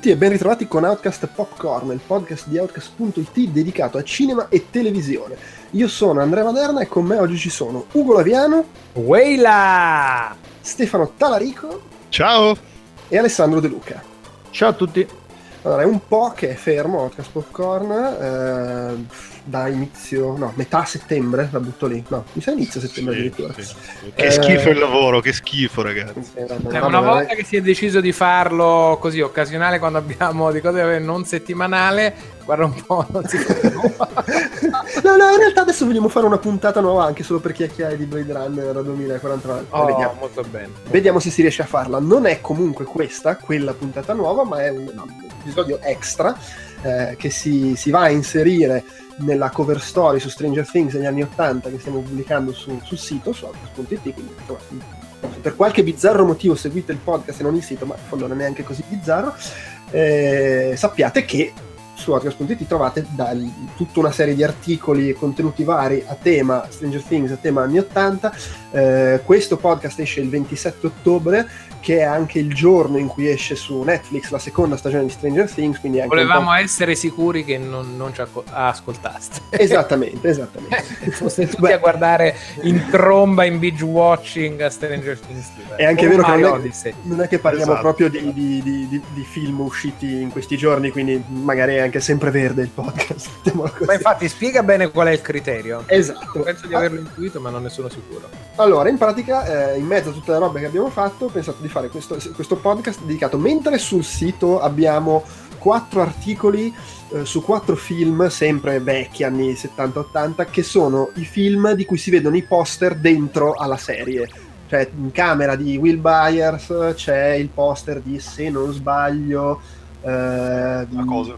Ciao a tutti e ben ritrovati con Outcast Popcorn, il podcast di Outcast.it dedicato a cinema e televisione. Io sono Andrea Maderna e con me oggi ci sono Ugo Laviano, Weila! Stefano Talarico Ciao! e Alessandro De Luca. Ciao a tutti. Allora, è un po' che è fermo Outcast Popcorn, eh, da inizio, no, metà settembre, la butto lì, no, mi sa inizio settembre Sì, addirittura. sì, sì. Che Eh, schifo il lavoro, che schifo ragazzi. Vabbè, Eh, vabbè, una vabbè. volta che si è deciso di farlo così occasionale quando abbiamo di cose non settimanale, guarda un po', non si no, no, in realtà adesso vogliamo fare una puntata nuova anche solo per chiacchierare di Blade Runner 2049. Oh, Vediamo. molto bene. Vediamo se si riesce a farla. Non è comunque questa, quella puntata nuova, ma è un, un episodio extra eh, che si, si va a inserire nella cover story su Stranger Things degli anni 80 che stiamo pubblicando su- sul sito, su Outcast.it, quindi insomma, per qualche bizzarro motivo seguite il podcast e non il sito, ma in fondo non è neanche così bizzarro, eh, sappiate che su Outcast.it trovate da- tutta una serie di articoli e contenuti vari a tema Stranger Things, a tema anni 80. Eh, questo podcast esce il 27 ottobre, che è anche il giorno in cui esce su Netflix la seconda stagione di Stranger Things. Quindi Volevamo essere sicuri che non, non ci acco- ascoltaste. Esattamente, esattamente. Foste tutti Beh, a guardare in tromba in binge watching a Stranger Things. È anche Oh vero che non è-. Non è che parliamo Esatto. proprio di, di- di- di- film usciti in questi giorni, quindi magari è anche sempre verde il podcast. Ma infatti spiega bene qual è il criterio. Esatto. Penso di averlo intuito, ma non ne sono sicuro. Allora, in pratica, eh, in mezzo a tutte le robe che abbiamo fatto, ho pensato di fare questo, questo podcast dedicato, mentre sul sito abbiamo quattro articoli eh, su quattro film, sempre vecchi, anni 70-80, che sono i film di cui si vedono i poster dentro alla serie. Cioè, in camera di Will Byers c'è il poster di, se non sbaglio... eh, La cosa.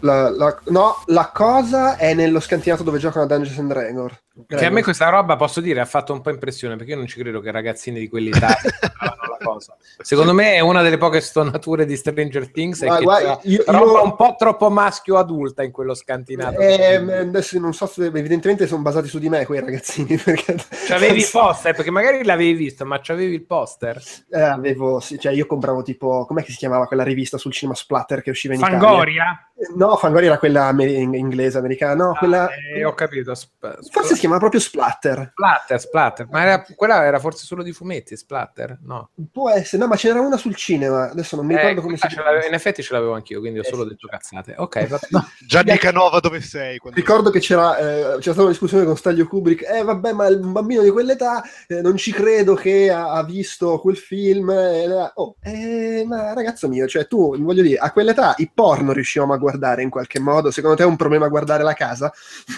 la- la- no, la cosa è nello scantinato dove giocano Dungeons and Dragons. Che a me questa roba, posso dire, ha fatto un po' impressione perché io non ci credo che ragazzini di quell'età la cosa. Secondo me è una delle poche stonature di Stranger Things è Ma che guarda, io- roba io- un po' troppo maschio adulta in quello scantinato. Eh, adesso non so se evidentemente sono basati su di me quei ragazzini perché C'avevi il poster, perché magari l'avevi visto, ma c'avevi il poster. Eh, avevo, sì, cioè io compravo tipo com'è che si chiamava quella rivista sul cinema splatter che usciva in Fangoria? Italia? No, Fangoria era quella inglese americana, no, quella Ah, eh, ho capito. Sp- forse si chiamava proprio Splatter. Splatter, splatter. Ma era- quella era forse solo di fumetti, splatter? No. Può essere, no, ma ce n'era una sul cinema, adesso non mi ricordo Eh, come si chiama. in effetti ce l'avevo anch'io, quindi ho solo detto cazzate. Ok, va- no. Gianni Canova dove sei? Ricordo che c'era, eh, c'era stata una discussione con Staglio Kubrick, eh vabbè ma un bambino di quell'età eh, non ci credo che ha, ha visto quel film, eh, oh, eh, ma ragazzo mio, cioè tu, voglio dire, a quell'età i porno riuscivamo a guardare in qualche modo, secondo te è un problema guardare la casa?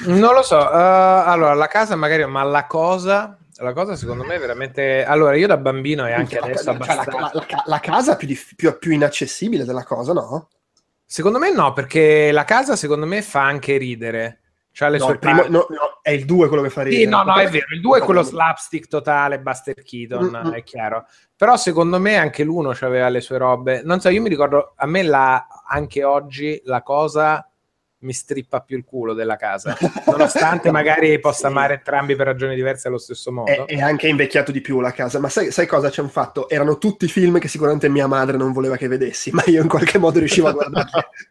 Non lo so, eh, allora la casa magari, ma la cosa, la cosa secondo me è veramente... Allora io da bambino e anche La- adesso cioè, la, abbastanza... la- la- la casa più, più- più inaccessibile della cosa, no? Secondo me no, perché la casa secondo me fa anche ridere. C'ha le No, sue il primo- no, no, è il 2 quello che fa ridere. Sì, no, no, è vero, il 2 è quello slapstick totale, Buster Keaton, Mm-mm. è chiaro. Però secondo me anche l'uno aveva le sue robe. Non so, io mi ricordo, a me la, anche oggi la cosa mi strippa più il culo della casa, nonostante magari possa amare entrambi per ragioni diverse allo stesso modo. È, è anche invecchiato di più la casa, ma sai, sai cosa c'è un fatto? Erano tutti film che sicuramente mia madre non voleva che vedessi, ma io in qualche modo riuscivo a guardarli.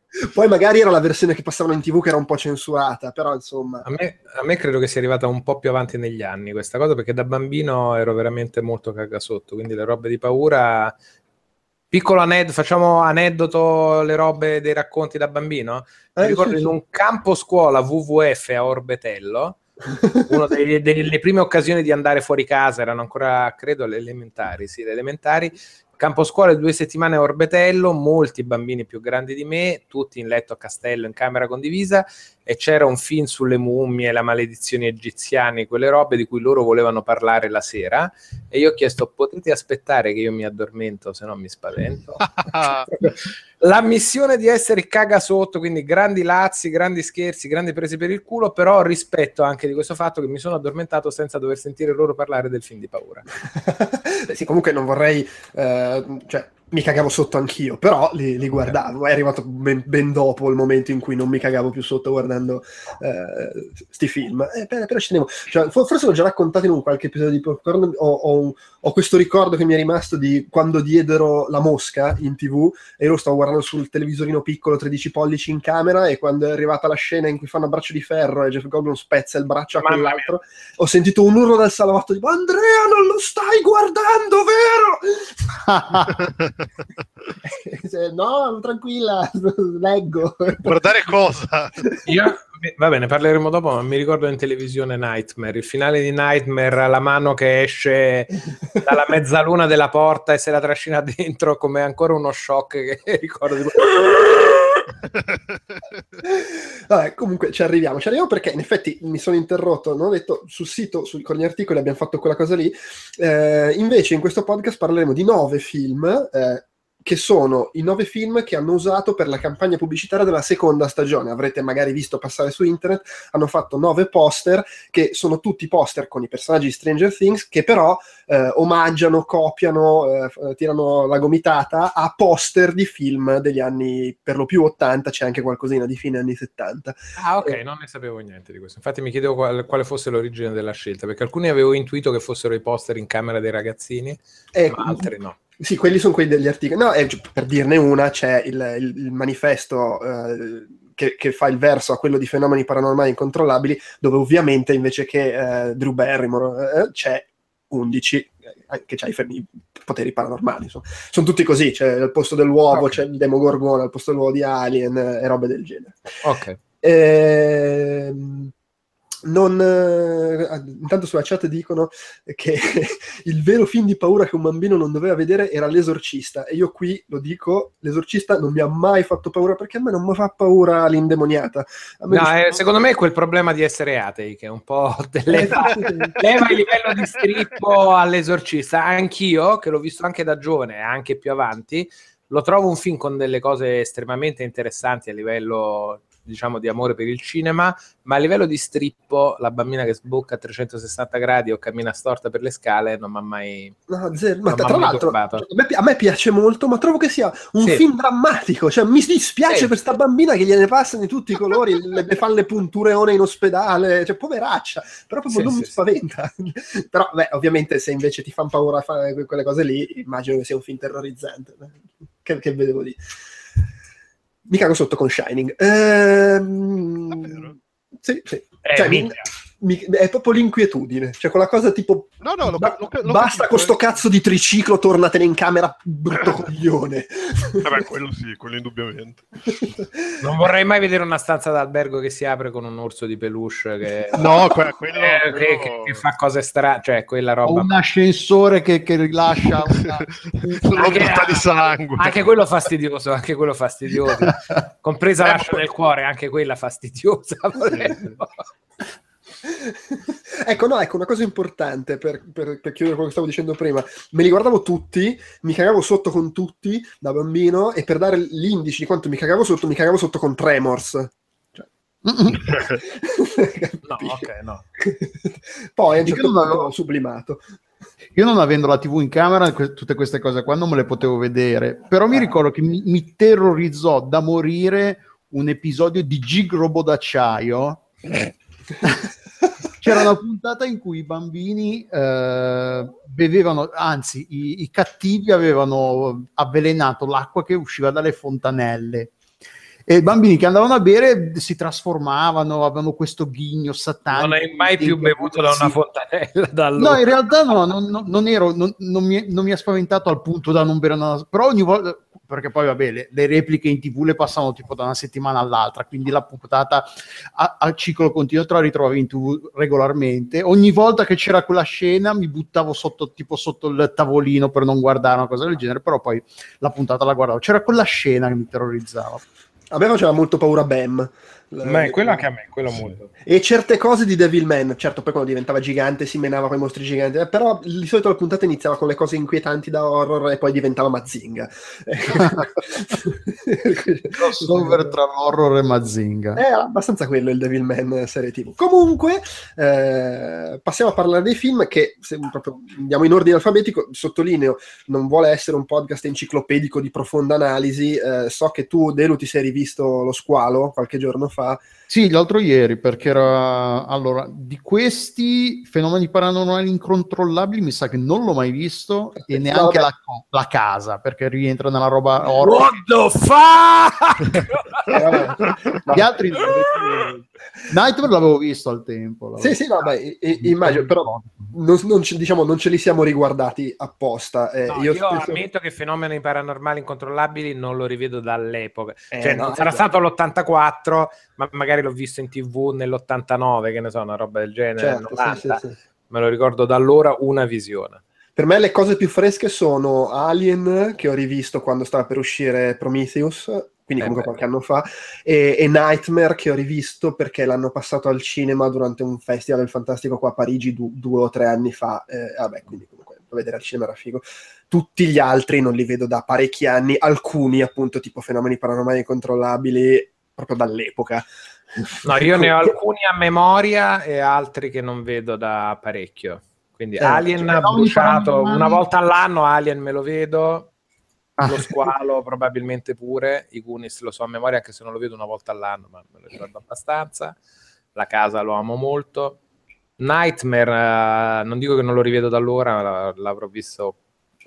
Poi magari era la versione che passavano in tv che era un po' censurata, però insomma... A me, a me credo che sia arrivata un po' più avanti negli anni questa cosa, perché da bambino ero veramente molto cagasotto, quindi le robe di paura... Piccolo aneddoto, facciamo aneddoto le robe dei racconti da bambino. Mi Eh, ricordo sì, in un campo scuola WWF a Orbetello, una delle, delle prime occasioni di andare fuori casa, erano ancora, credo, le elementari, sì, le elementari. Campo scuola due settimane a Orbetello, molti bambini più grandi di me, tutti in letto a castello, in camera condivisa, e c'era un film sulle mummie, la maledizione egiziane, quelle robe di cui loro volevano parlare la sera, e io ho chiesto, potete aspettare che io mi addormento, se no mi spavento? la missione di essere caga sotto, quindi grandi lazzi, grandi scherzi, grandi prese per il culo, però rispetto anche di questo fatto che mi sono addormentato senza dover sentire loro parlare del film di paura. Sì, comunque non vorrei, eh, cioè, mi cagavo sotto anch'io, però li, li guardavo. È arrivato ben, ben, dopo il momento in cui non mi cagavo più sotto guardando eh, sti film. Eh, però, però ci tenevo. Cioè, forse l'ho già raccontato in un qualche episodio di Popcorn. Ho, ho, ho, questo ricordo che mi è rimasto di quando diedero la mosca in tv e io lo stavo guardando sul televisorino piccolo 13 pollici in camera e quando è arrivata la scena in cui fanno a braccio di ferro e Jeff Goldblum spezza il braccio a quell'altro, ho sentito un urlo dal salotto tipo Andrea non lo stai guardando, vero? no, tranquilla, leggo. Guardare cosa? Io, va bene, parleremo dopo, ma mi ricordo in televisione Nightmare, il finale di Nightmare, la mano che esce dalla mezzaluna della porta e se la trascina dentro come ancora uno shock che ricordo. Vabbè, comunque ci arriviamo, ci arriviamo perché in effetti mi sono interrotto, non ho detto sul sito, sul, con gli articoli abbiamo fatto quella cosa lì, eh, invece in questo podcast parleremo di nove film eh, che sono i nove film che hanno usato per la campagna pubblicitaria della seconda stagione. Avrete magari visto passare su internet, hanno fatto nove poster che sono tutti poster con i personaggi di Stranger Things che però eh, omaggiano, copiano, eh, tirano la gomitata a poster di film degli anni per lo più 80, c'è anche qualcosina di fine anni 70. Ah ok, eh, non ne sapevo niente di questo. Infatti mi chiedevo qual, quale fosse l'origine della scelta, perché alcuni avevo intuito che fossero i poster in camera dei ragazzini, ma altri no. Sì, quelli sono quelli degli articoli. No, eh, per dirne una, c'è il, il, il manifesto eh, che, che, fa il verso a quello di fenomeni paranormali incontrollabili, dove ovviamente invece che eh, Drew Barrymore eh, c'è 11 eh, che ha i, poteri paranormali. Insomma. Sono tutti così, c'è al posto dell'uovo, okay. c'è il Demogorgone al posto dell'uovo di Alien e robe del genere. Ok. Ehm non, eh, intanto sulla chat dicono che il vero film di paura che un bambino non doveva vedere era l'esorcista e io qui lo dico, l'esorcista non mi ha mai fatto paura perché a me non mi fa paura l'indemoniata. No, eh, secondo me è quel problema di essere atei che è un po' leva, leva il livello di strippo all'esorcista. Anch'io, che l'ho visto anche da giovane anche più avanti, lo trovo un film con delle cose estremamente interessanti a livello diciamo, di amore per il cinema, ma a livello di strippo, la bambina che sbocca a 360 gradi o cammina storta per le scale non mi ha mai. No, zero. Ma tra l'altro, a me, a me, piace molto, ma trovo che sia un sì. film drammatico. Cioè, mi dispiace sì. per questa bambina che gliene passano di tutti i colori, le, le fanno le puntureone in ospedale, cioè, poveraccia, però proprio sì, non mi spaventa. però, beh, ovviamente, se invece ti fanno paura fare quelle cose lì, immagino che sia un film terrorizzante. Che, che vedevo lì mi cago sotto con Shining. Ehm, sì, sì. Eh, cioè, mi, è proprio l'inquietudine, cioè quella cosa tipo no, no, lo, ba- lo, lo, basta con sto cazzo di triciclo, tornatene in camera, brutto coglione. Vabbè, quello sì, quello indubbiamente. Non vorrei mai vedere una stanza d'albergo che si apre con un orso di peluche che, no, que- quello, eh, quello... Che, che, che, fa cose strane, cioè quella roba. O un ascensore che, che rilascia una, una di sangue. Anche quello fastidioso, anche quello fastidioso. Compresa eh, l'ascia del cuore, anche quella fastidiosa. ecco, no, ecco, una cosa importante per, per, per, chiudere quello che stavo dicendo prima. Me li guardavo tutti, mi cagavo sotto con tutti da bambino e per dare l'indice di quanto mi cagavo sotto, mi cagavo sotto con Tremors. Cioè... no, ok, no. Poi a un certo punto avevo... sublimato. Io non avendo la TV in camera, tutte queste cose qua non me le potevo vedere, però mi ah. ricordo che mi, mi terrorizzò da morire un episodio di Gig Robo d'acciaio c'era una puntata in cui i bambini eh, bevevano, anzi i, i, cattivi avevano avvelenato l'acqua che usciva dalle fontanelle e i bambini che andavano a bere si trasformavano, avevano questo ghigno satanico. Non hai mai più bevuto da una fontanella? Da allora. No, in realtà no, non, non, ero, non, non, mi, non mi ha spaventato al punto da non bere una... Però ogni volta, perché poi vabbè, le, le, repliche in tv le passano tipo da una settimana all'altra, quindi la puntata a, a ciclo continuo te la ritrovi in tv regolarmente. Ogni volta che c'era quella scena mi buttavo sotto, tipo sotto il tavolino per non guardare una cosa del genere, però poi la puntata la guardavo. C'era quella scena che mi terrorizzava. A me faceva molto paura Bam. Ma è quello anche a me, quello molto. E certe cose di Devilman, certo, poi quando diventava gigante si menava con i mostri giganti, eh, però di solito la puntata iniziava con le cose inquietanti da horror e poi diventava Mazinga. Crossover tra l'horror e Mazinga. È abbastanza quello il Devilman serie TV. Comunque, eh, passiamo a parlare dei film che, se proprio andiamo in ordine alfabetico, sottolineo, non vuole essere un podcast enciclopedico di profonda analisi. Eh, so che tu, Delu, ti sei rivisto Lo Squalo qualche giorno fa. Alpha. Sì, l'altro ieri, perché era... Allora, di questi fenomeni paranormali incontrollabili mi sa che non l'ho mai visto e neanche la, la casa, perché rientra nella roba horror. What the fuck? Gli altri... Nightmare l'avevo visto al tempo. l'avevo Sì, sì, no, i- i- immagino, però non, non diciamo, non ce li siamo riguardati apposta. eh, No, io io stesso- ammetto che fenomeni paranormali incontrollabili non lo rivedo dall'epoca. Eh, cioè, no, non sarà esatto. stato l'84, ma magari l'ho visto in tv nell'89, che ne so, una roba del genere, Certo, sì, 90. sì, sì. Me lo ricordo da allora una visione. Per me le cose più fresche sono Alien, che ho rivisto quando stava per uscire Prometheus, quindi Eh comunque beh. qualche anno fa, e, e Nightmare, che ho rivisto perché l'hanno passato al cinema durante un festival del fantastico qua a Parigi du- due o tre anni fa. Eh, vabbè, quindi comunque vedere al cinema era figo. Tutti gli altri non li vedo da parecchi anni, alcuni appunto tipo fenomeni paranormali incontrollabili proprio dall'epoca. No, io ne ho alcuni a memoria e altri che non vedo da parecchio. Quindi Eh, Alien cioè, ogni bruciato una volta all'anno, Alien me lo vedo, Ah. lo squalo probabilmente pure, i Goonies lo so a memoria anche se non lo vedo una volta all'anno, ma me lo ricordo abbastanza. La casa lo amo molto. Nightmare, eh, non dico che non lo rivedo da allora, l'avrò visto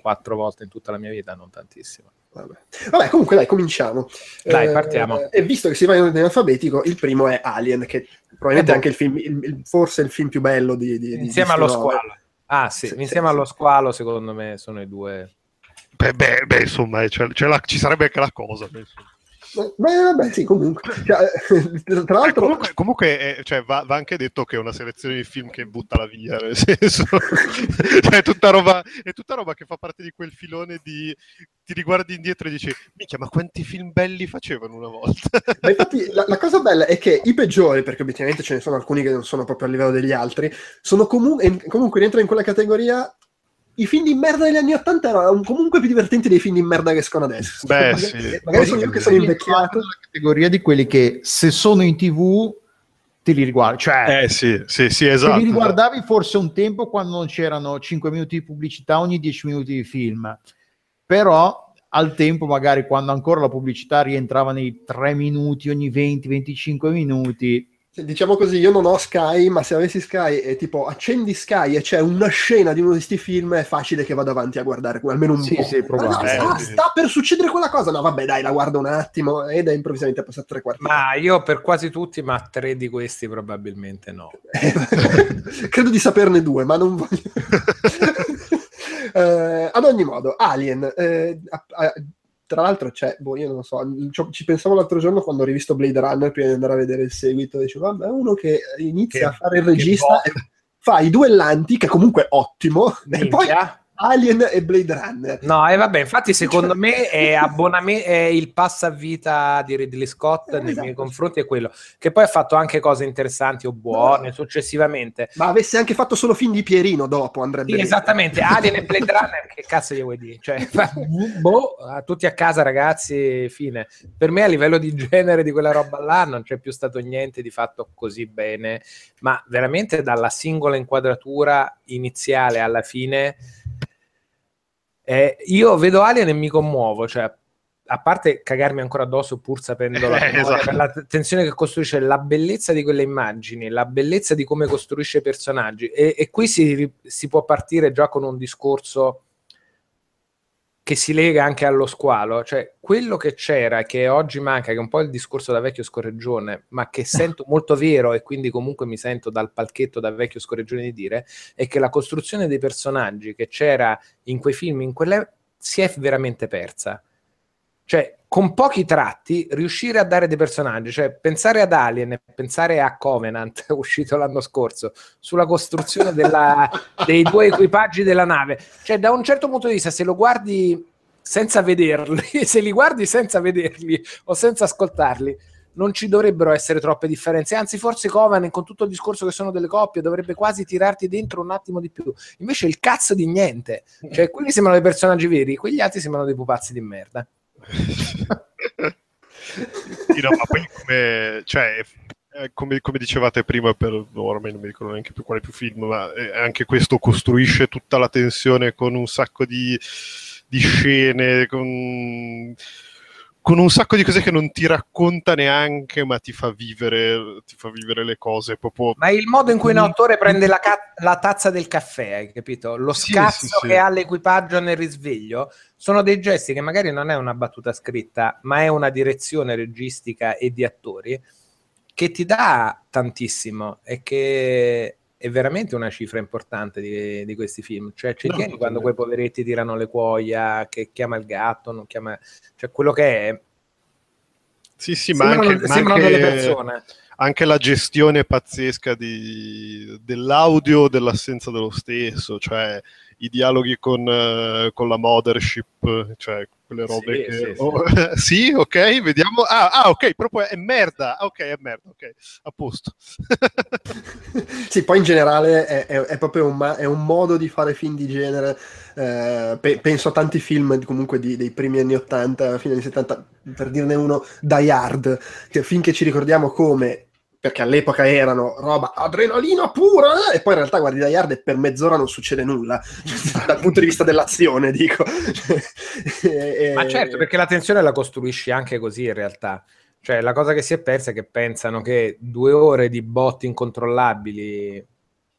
quattro volte in tutta la mia vita, non tantissimo. Vabbè. Vabbè, comunque dai, cominciamo. Dai, partiamo. E visto che si va in ordine alfabetico, il primo è Alien, che probabilmente Eh è anche il film, il- il- forse il film più bello di, di- Insieme di allo squalo. Ah sì, Sì, insieme sì, allo sì. squalo secondo me sono i due. Beh, beh, beh, insomma, eh, c'è- c'è la- ci sarebbe anche la cosa. penso. Beh, vabbè, sì, comunque. Cioè, tra Eh, l'altro, comunque, comunque, eh, cioè, va, va anche detto che è una selezione di film che butta la via, nel senso, cioè, è, tutta roba, è tutta roba che fa parte di quel filone di ti riguardi indietro e dici, minchia, ma quanti film belli facevano una volta? ma infatti la, la cosa bella è che i peggiori, perché obiettivamente ce ne sono alcuni che non sono proprio a livello degli altri, sono comu- comunque rientrano in quella categoria. I film di merda degli anni 80 erano comunque più divertenti dei film di merda che escono adesso. Beh, magari, sì. magari sono io che sono invecchiato. nella categoria di quelli che se sono in tv te li riguardi. Cioè, Eh sì, sì, sì, te esatto. li riguardavi forse un tempo quando non c'erano 5 minuti di pubblicità ogni 10 minuti di film. Però al tempo, magari quando ancora la pubblicità rientrava nei 3 minuti ogni 20-25 minuti, Diciamo così, io non ho Sky, ma se avessi Sky e tipo accendi Sky e c'è una scena di uno di questi film, è facile che vada avanti a guardare almeno un Sì, po'. sì, probabile. Ah, Eh, sì. sta per succedere quella cosa. No, vabbè, dai, la guardo un attimo ed è improvvisamente passato tre quarti. Ma io per quasi tutti, ma tre di questi probabilmente no. Credo di saperne due, ma non voglio. Eh, ad ogni modo, Alien. eh, a- a- tra l'altro, c'è, boh, io non lo so, ci- pensavo l'altro giorno quando ho rivisto Blade Runner prima di andare a vedere il seguito. Dicevo, vabbè, uno che inizia Che- a fare il regista fa i duellanti, che comunque è ottimo, e poi Minchia. Alien e Blade Runner. No, e vabbè, infatti secondo me è, abboname- è il passavita di Ridley Scott Eh, nei esatto. miei confronti è quello, che poi ha fatto anche cose interessanti o buone No. successivamente. Ma avesse anche fatto solo film di Pierino dopo, andrebbe Sì, esattamente, Alien e Blade Runner, che cazzo gli vuoi dire? Cioè, boh, a tutti a casa ragazzi, fine. Per me a livello di genere di quella roba là non c'è più stato niente di fatto così bene, ma veramente dalla singola inquadratura iniziale alla fine, eh, io vedo Alien e mi commuovo, cioè a parte cagarmi ancora addosso pur sapendo la Eh, esatto. la tensione che costruisce, la bellezza di quelle immagini, la bellezza di come costruisce i personaggi e, e qui si, si può partire già con un discorso che si lega anche allo squalo, cioè quello che c'era e che oggi manca, che è un po' il discorso da vecchio scorreggione, ma che sento molto vero e quindi comunque mi sento dal palchetto da vecchio scorreggione di dire, è che la costruzione dei personaggi che c'era in quei film, in quelle, si è veramente persa. Cioè, con pochi tratti riuscire a dare dei personaggi, cioè pensare ad Alien e pensare a Covenant, uscito l'anno scorso, sulla costruzione della- dei due equipaggi della nave, cioè da un certo punto di vista, se lo guardi senza vederli, se li guardi senza vederli o senza ascoltarli, non ci dovrebbero essere troppe differenze, anzi forse Covenant con tutto il discorso che sono delle coppie dovrebbe quasi tirarti dentro un attimo di più, invece il cazzo di niente, cioè quelli sembrano dei personaggi veri, quegli altri sembrano dei pupazzi di merda. Sì, no, ma poi come, cioè, eh, come, come, dicevate prima, per ormai non mi ricordo neanche più quale più film, ma eh, anche questo costruisce tutta la tensione con un sacco di, di scene, con con un sacco di cose che non ti racconta neanche, ma ti fa vivere, ti fa vivere le cose. Proprio... Ma il modo in cui un autore prende la, ca- la tazza del caffè, hai capito? Lo scazzo sì, sì, che ha l'equipaggio nel risveglio sono dei gesti che magari non è una battuta scritta, ma è una direzione registica e di attori che ti dà tantissimo e che è veramente una cifra importante di, di questi film. Cioè, ci no, tieni quando quei poveretti tirano le cuoia, che chiama il gatto, non chiama... Cioè, quello che è... Sì, sì, sembrano, ma anche, sembrano ma anche, delle persone. Anche la gestione pazzesca di, dell'audio, dell'assenza dello stesso, cioè i dialoghi con, uh, con la mothership, cioè quelle robe sì, che... Sì, oh, sì. sì, ok, vediamo. Ah, ah, ok, proprio è merda. Ah, ok, è merda, ok, a posto. sì, poi in generale è, è, è proprio un, è un, modo di fare film di genere. Eh, pe- penso a tanti film comunque di, dei primi anni 80, fine anni 70, per dirne uno, Die Hard, che finché ci ricordiamo come perché all'epoca erano roba adrenalina pura e poi in realtà guardi Die Hard e per mezz'ora non succede nulla dal punto di vista dell'azione dico. E, ma certo perché la tensione la costruisci anche così in realtà. Cioè la cosa che si è persa è che pensano che due ore di botti incontrollabili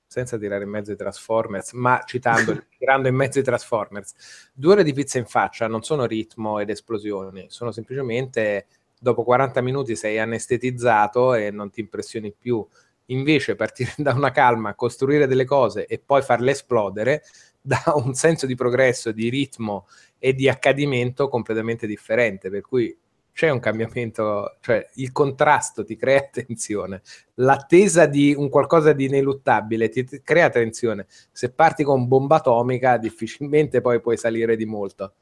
senza tirare in mezzo i Transformers, ma citando, tirando in mezzo i Transformers, due ore di pizza in faccia non sono ritmo ed esplosioni, sono semplicemente dopo 40 minuti sei anestetizzato e non ti impressioni più. Invece partire da una calma, costruire delle cose e poi farle esplodere dà un senso di progresso, di ritmo e di accadimento completamente differente, per cui c'è un cambiamento, cioè il contrasto ti crea tensione, l'attesa di un qualcosa di ineluttabile ti, ti crea tensione. Se parti con bomba atomica difficilmente poi puoi salire di molto.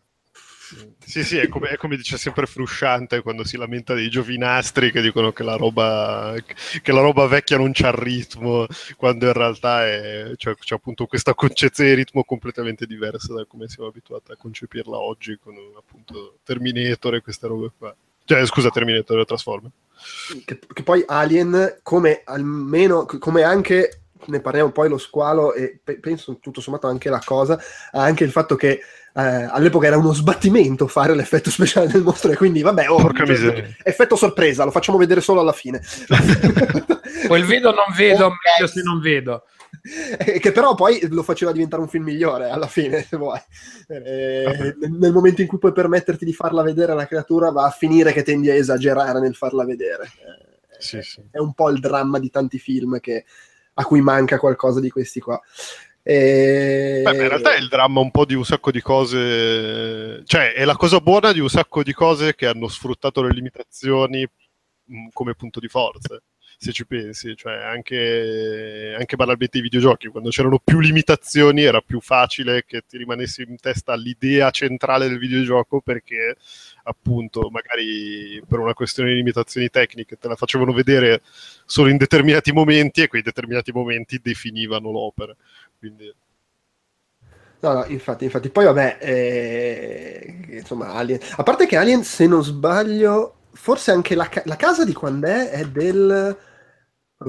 Sì, sì, è come, è come, dice sempre Frusciante quando si lamenta dei giovinastri che dicono che la roba, che la roba vecchia non c'ha ritmo, quando in realtà cioè, c'è appunto questa concezione di ritmo completamente diversa da come siamo abituati a concepirla oggi con appunto Terminator e queste robe qua. Cioè, scusa, Terminator e Transformer. Che, che poi Alien, come almeno, come anche ne parliamo poi lo squalo e pe- penso tutto sommato anche la cosa, anche il fatto che eh, all'epoca era uno sbattimento fare l'effetto speciale del mostro e quindi vabbè, oh, cioè, effetto sorpresa, lo facciamo vedere solo alla fine. Quel vedo non vedo, okay. meglio se non vedo. Eh, che però poi lo faceva diventare un film migliore alla fine, se vuoi. Eh, nel momento in cui puoi permetterti di farla vedere la creatura, va a finire che tendi a esagerare nel farla vedere. Eh, sì, sì. È un po' il dramma di tanti film che, a cui manca qualcosa di questi qua. E... Beh, in realtà è il dramma un po' di un sacco di cose, cioè è la cosa buona di un sacco di cose che hanno sfruttato le limitazioni mm, come punto di forza se ci pensi, cioè anche, anche banalmente i videogiochi, quando c'erano più limitazioni era più facile che ti rimanessi in testa l'idea centrale del videogioco perché appunto magari per una questione di limitazioni tecniche te la facevano vedere solo in determinati momenti e quei determinati momenti definivano l'opera. Quindi... No, no, infatti, infatti. Poi vabbè, eh, insomma, Alien. A parte che Alien, se non sbaglio, forse anche la, la casa di quando è è del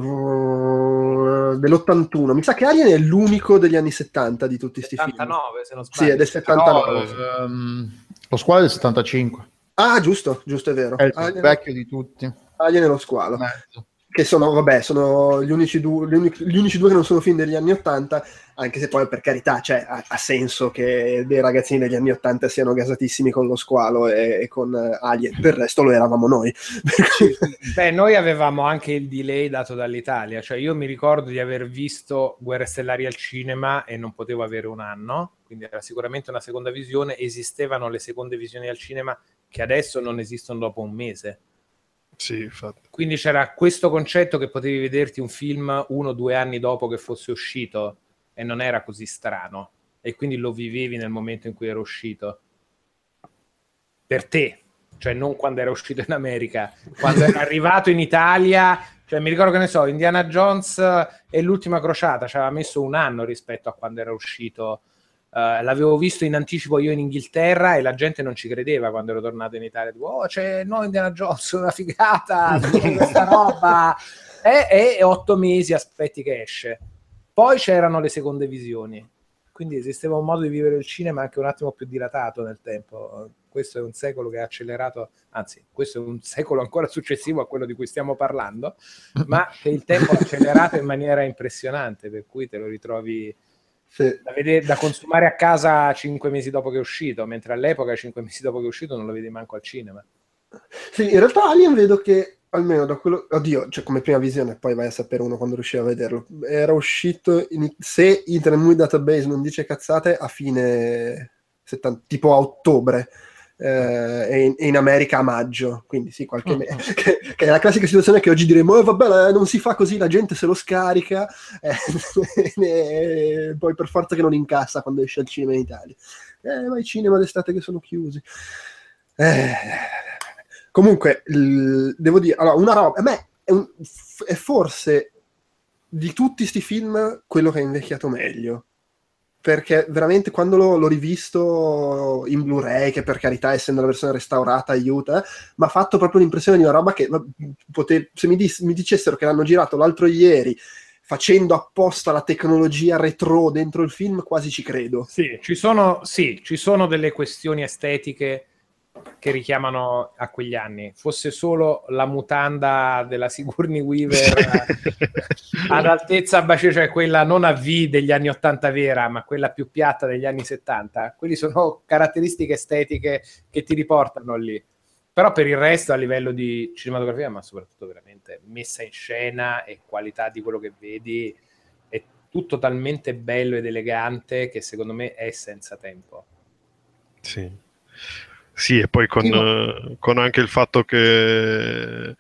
dell'81. Mi sa che Alien è l'unico degli anni 70 di tutti questi film. 79, se non sbaglio. Sì, è del 79. No, um, lo squalo è del 75. Ah, giusto, giusto, è vero. È il più vecchio di tutti. Alien e lo squalo. Mezzo che sono, vabbè, sono gli unici, due, gli, unici, gli unici, due che non sono film degli anni Ottanta, anche se poi per carità cioè, ha, ha, senso che dei ragazzini degli anni Ottanta siano gasatissimi con lo squalo e, e con uh, Alien, del resto lo eravamo noi. Beh, noi avevamo anche il delay dato dall'Italia, cioè io mi ricordo di aver visto Guerre Stellari al cinema e non potevo avere un anno, quindi era sicuramente una seconda visione, esistevano le seconde visioni al cinema che adesso non esistono dopo un mese sì, infatti. Quindi c'era questo concetto che potevi vederti un film uno o due anni dopo che fosse uscito e non era così strano. E quindi lo vivevi nel momento in cui era uscito. Per te, cioè non quando era uscito in America, quando era arrivato in Italia, cioè mi ricordo che ne so, Indiana Jones e l'ultima crociata ci aveva messo un anno rispetto a quando era uscito. Uh, l'avevo visto in anticipo io in Inghilterra e la gente non ci credeva quando ero tornato in Italia. Dico, oh, c'è il nuovo Indiana Jones, una figata, questa roba. E, e otto mesi aspetti che esce. Poi c'erano le seconde visioni, quindi esisteva un modo di vivere il cinema anche un attimo più dilatato nel tempo. Questo è un secolo che ha accelerato, anzi, questo è un secolo ancora successivo a quello di cui stiamo parlando, ma che il tempo ha accelerato in maniera impressionante, per cui te lo ritrovi sì. da, vedere, da, consumare a casa cinque mesi dopo che è uscito, mentre all'epoca, cinque mesi dopo che è uscito, non lo vedi manco al cinema. Sì, in realtà Alien vedo che almeno da quello... Oddio, cioè come prima visione, poi vai a sapere uno quando riusciva a vederlo. Era uscito, in... se Internet Movie Database non dice cazzate, a fine... 70... tipo a ottobre. Eh, in, in, America a maggio, quindi sì, qualche mese. Uh-huh. Che, che, è la classica situazione che oggi diremo: eh, vabbè, non si fa così, la gente se lo scarica, eh, e poi per forza che non incassa quando esce al cinema in Italia. Eh, ma i cinema d'estate che sono chiusi. Eh, Comunque, l- devo dire, allora, una roba, a me è, un, è forse di tutti questi film quello che è invecchiato meglio perché veramente quando l'ho, l'ho, rivisto in Blu-ray, che per carità essendo la versione restaurata aiuta, eh, mi ha fatto proprio l'impressione di una roba che pote- se mi, dis- mi, dicessero che l'hanno girato l'altro ieri facendo apposta la tecnologia retro dentro il film, quasi ci credo. Sì, ci sono, sì, ci sono delle questioni estetiche che richiamano a quegli anni. Fosse solo la mutanda della Sigourney Weaver ad altezza bacia, cioè quella non a V degli anni 80 vera, ma quella più piatta degli anni 70. Quelli sono caratteristiche estetiche che ti riportano lì. Però per il resto, a livello di cinematografia, ma soprattutto veramente messa in scena e qualità di quello che vedi, è tutto talmente bello ed elegante che secondo me è senza tempo. Sì. Sì, e poi con, Io... con anche il fatto che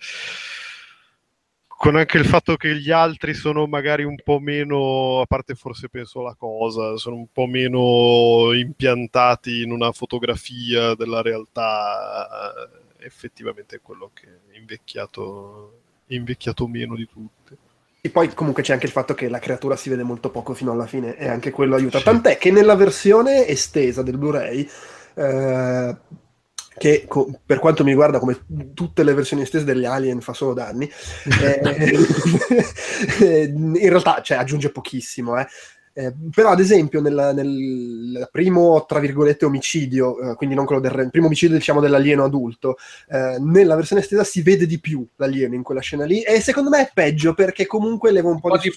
con anche il fatto che gli altri sono magari un po' meno, a parte forse penso la cosa, sono un po' meno impiantati in una fotografia della realtà, effettivamente è quello che è invecchiato, invecchiato meno di tutte. E poi comunque c'è anche il fatto che la creatura si vede molto poco fino alla fine e anche quello aiuta. Sì. Tant'è che nella versione estesa del Blu-ray eh, che co- per quanto mi riguarda come tutte le versioni estese degli Alien fa solo danni eh, in realtà cioè, aggiunge pochissimo eh. Eh, però, ad esempio, nel, nel, primo, tra virgolette, omicidio, eh, quindi non quello del primo omicidio, diciamo, dell'alieno adulto, eh, nella versione estesa si vede di più l'alieno in quella scena lì, e secondo me è peggio perché comunque leva un po', un po di, di.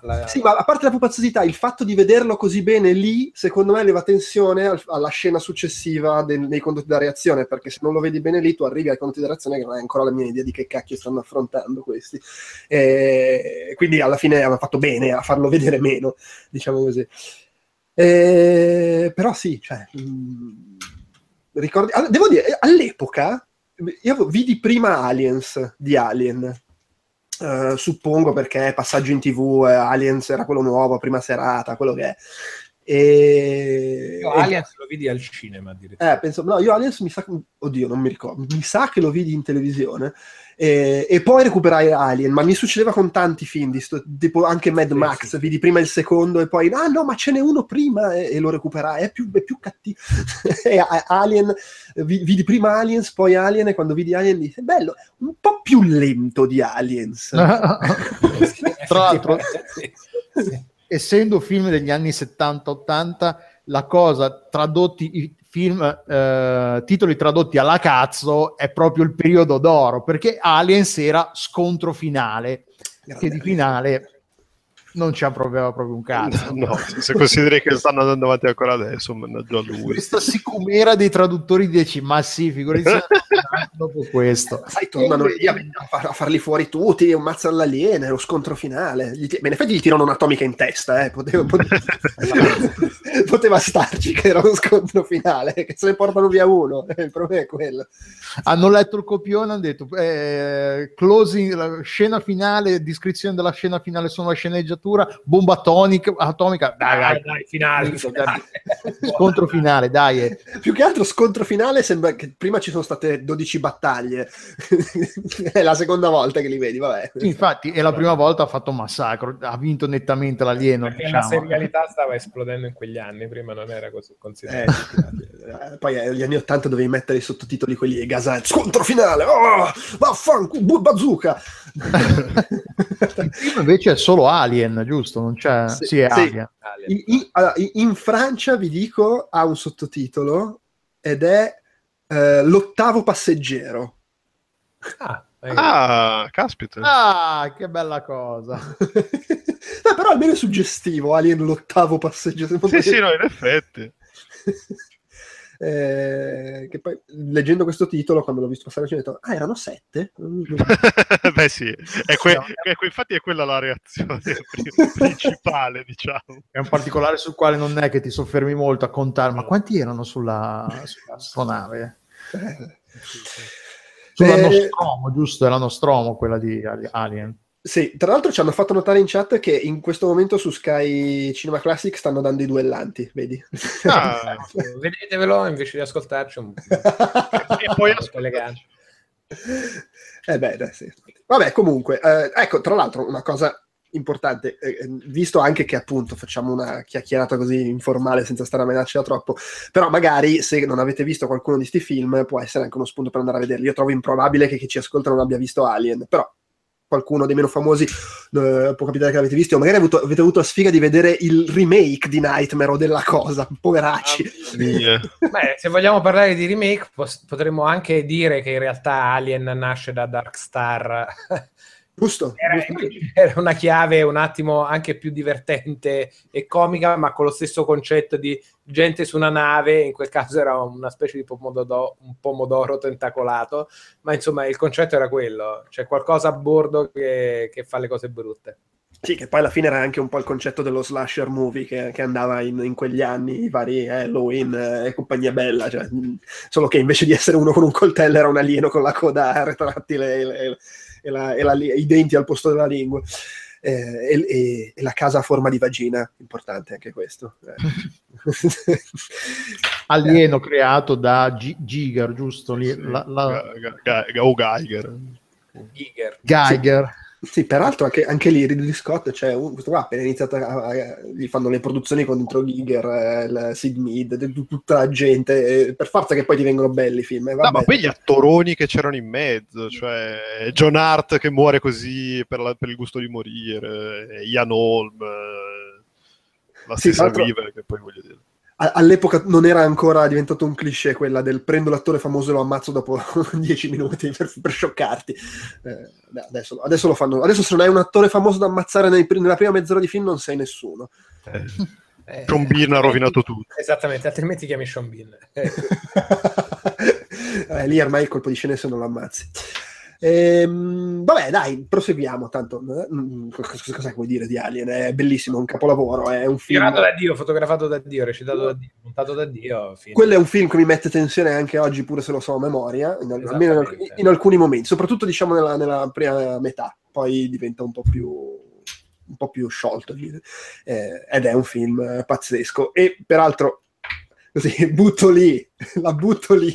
La... Sì, ma a parte la pupaziosità, il fatto di vederlo così bene lì, secondo me leva tensione al, alla scena successiva de, nei condotti da reazione, perché se non lo vedi bene lì, tu arrivi ai condotti da reazione che non hai ancora la mia idea di che cacchio stanno affrontando questi. E quindi alla fine hanno fatto bene a farlo vedere meno, diciamo così. Eh, però sì, cioè, mh, mm, ricordi, devo dire, all'epoca io vidi prima Aliens di Alien, Uh, suppongo perché passaggio in tv, eh, Aliens era quello nuovo, prima serata, quello che è. E... Io Aliens e... lo vidi al cinema addirittura. Eh, penso, no, io Aliens mi sa, oddio, non mi ricordo, mi sa che lo vidi in televisione e, e, poi recuperai Alien, ma mi succedeva con tanti film, di sto, tipo anche Mad sì, Max, sì. vidi prima il secondo e poi, ah no, ma ce n'è uno prima e, e lo recuperai, è più, è più cattivo. Alien, vidi prima Aliens, poi Alien e quando vidi Alien dici, bello, un po' più lento di Aliens. Tra l'altro, essendo film degli anni 70-80, la cosa tradotti film, eh, titoli tradotti alla cazzo, è proprio il periodo d'oro, perché Aliens era scontro finale, Grande che di finale non ci approvava proprio un cazzo. No, no, se consideri che stanno andando avanti ancora adesso, mannaggia lui. Questa sicumera dei traduttori dieci, ma sì, figurati dopo questo. Sai, tornano lì a, a, farli fuori tutti, un mazzo all'aliena, lo scontro finale. Gli, in effetti gli tirano un'atomica in testa, eh, potevo, potevo... poteva starci che era uno scontro finale, che se ne portano via uno, il problema è quello. Hanno letto il copione, hanno detto eh, closing, la scena finale, descrizione della scena finale sono la sceneggiatura, bomba atomica, atomica dai, dai, dai, finale, finale. scontro finale, dai. Eh. Più che altro scontro finale sembra che prima ci sono state 12 battaglie, è la seconda volta che li vedi, vabbè. infatti è la prima volta ha fatto un massacro, ha vinto nettamente l'alieno. Perché diciamo. la serialità stava esplodendo in quegli anni, prima non era così considerato. Eh, poi agli anni 80 dovevi mettere i sottotitoli quelli gasati, scontro finale, oh, vaffanculo, bazooka. Il film invece è solo Alien, giusto? Non c'è... Sì, sì è sì. Alien. In, in, allora, in, Francia, vi dico, ha un sottotitolo ed è eh, L'ottavo passeggero. Ah, ah, caspita. Ah, che bella cosa. Beh, però almeno è suggestivo, Alien l'ottavo passeggero. Sì, sì, no, in effetti. Eh, che poi leggendo questo titolo quando l'ho visto passare ho detto ah erano sette? Beh sì. È que- è que- infatti è quella la reazione principale diciamo. È un particolare sul quale non è che ti soffermi molto a contare ma quanti erano sulla, sulla astronave? Sulla eh, Nostromo giusto? Era Nostromo quella di Alien sì, tra l'altro ci hanno fatto notare in chat che in questo momento su Sky Cinema Classic stanno dando i duellanti, vedi? Ah, vedetevelo invece di ascoltarci un e poi ascoltarci. Eh beh, dai, sì. Vabbè, comunque, eh, ecco, tra l'altro una cosa importante, eh, visto anche che appunto facciamo una chiacchierata così informale senza stare a menarci da troppo, però magari se non avete visto qualcuno di questi film può essere anche uno spunto per andare a vederli. Io trovo improbabile che chi ci ascolta non abbia visto Alien, però qualcuno dei meno famosi eh, può capitare che l'avete visto, o magari avete avuto, avete avuto, la sfiga di vedere il remake di Nightmare o della cosa, poveracci. Ah, Beh, se vogliamo parlare di remake, potremmo anche dire che in realtà Alien nasce da Dark Star Giusto, era, giusto. era, una chiave un attimo anche più divertente e comica, ma con lo stesso concetto di gente su una nave, in quel caso era una specie di pomodoro, un pomodoro tentacolato, ma insomma il concetto era quello, c'è qualcosa a bordo che, che fa le cose brutte. Sì, che poi alla fine era anche un po' il concetto dello slasher movie che, che andava in, in, quegli anni, i vari Halloween eh, e compagnia bella, cioè, solo che invece di essere uno con un coltello era un alieno con la coda retrattile e, e, e, la, e la, i denti al posto della lingua. Eh, e, e, la casa a forma di vagina, importante anche questo. Eh. Alieno creato da G- Giger, giusto? Lì, la, la... G- G- o Geiger. Geiger. Geiger. Sì. Peraltro anche, anche lì Ridley Scott, cioè, questo qua appena iniziato, a, a, gli fanno le produzioni contro Giger, eh, Sid Mead, tutta la gente, eh, per forza che poi ti vengono belli i film. Eh, no, ma poi gli attoroni che c'erano in mezzo, cioè John Hart che muore così per, la, per il gusto di morire, Ian Holm, eh, la stessa sì, Weaver che poi voglio dire all'epoca non era ancora diventato un cliché quella del prendo l'attore famoso e lo ammazzo dopo dieci minuti per, per scioccarti. Eh, adesso, adesso, lo fanno. Adesso se non hai un attore famoso da ammazzare nei, nella prima mezz'ora di film non sei nessuno. Eh. Eh, Sean Bean ha rovinato tutto. Esattamente, altrimenti chiami Sean Bean. Eh. eh, lì ormai il colpo di scena se non lo ammazzi. Ehm, vabbè, dai, proseguiamo. Tanto, eh, cosa, cosa vuoi dire di Alien? È bellissimo, è un capolavoro. È un film. Girato da Dio, fotografato da Dio, recitato da Dio, montato da Dio. Film. Quello è un film che mi mette tensione anche oggi, pure se lo so a memoria, in, almeno in, in, alcuni momenti, soprattutto diciamo nella, nella, prima metà. Poi diventa un po' più. Un po' più sciolto eh, ed è un film pazzesco. E peraltro, così butto lì, la butto lì.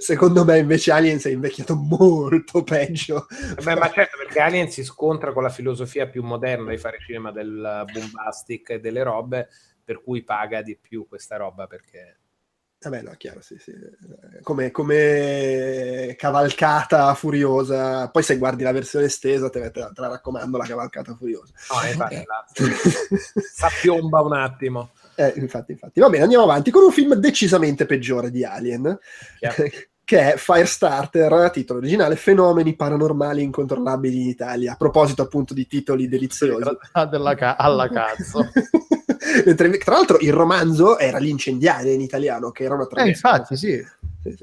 Secondo me invece Aliens è invecchiato molto peggio. Beh, ma certo, perché Aliens si scontra con la filosofia più moderna di fare cinema del bombastic e delle robe, per cui paga di più questa roba perché... Vabbè, no, chiaro, sì, sì. Come, come, cavalcata furiosa. Poi se guardi la versione estesa, te, te, te la raccomando, la cavalcata furiosa. No, infatti, S'appiomba un attimo. Eh, infatti, infatti. Va bene, andiamo avanti con un film decisamente peggiore di Alien, che è Firestarter, titolo originale, Fenomeni paranormali incontrollabili in Italia. A proposito appunto di titoli deliziosi. Ca- alla cazzo. Tra l'altro il romanzo era L'incendiaria in italiano, che era una traduzione. Eh, infatti, sì.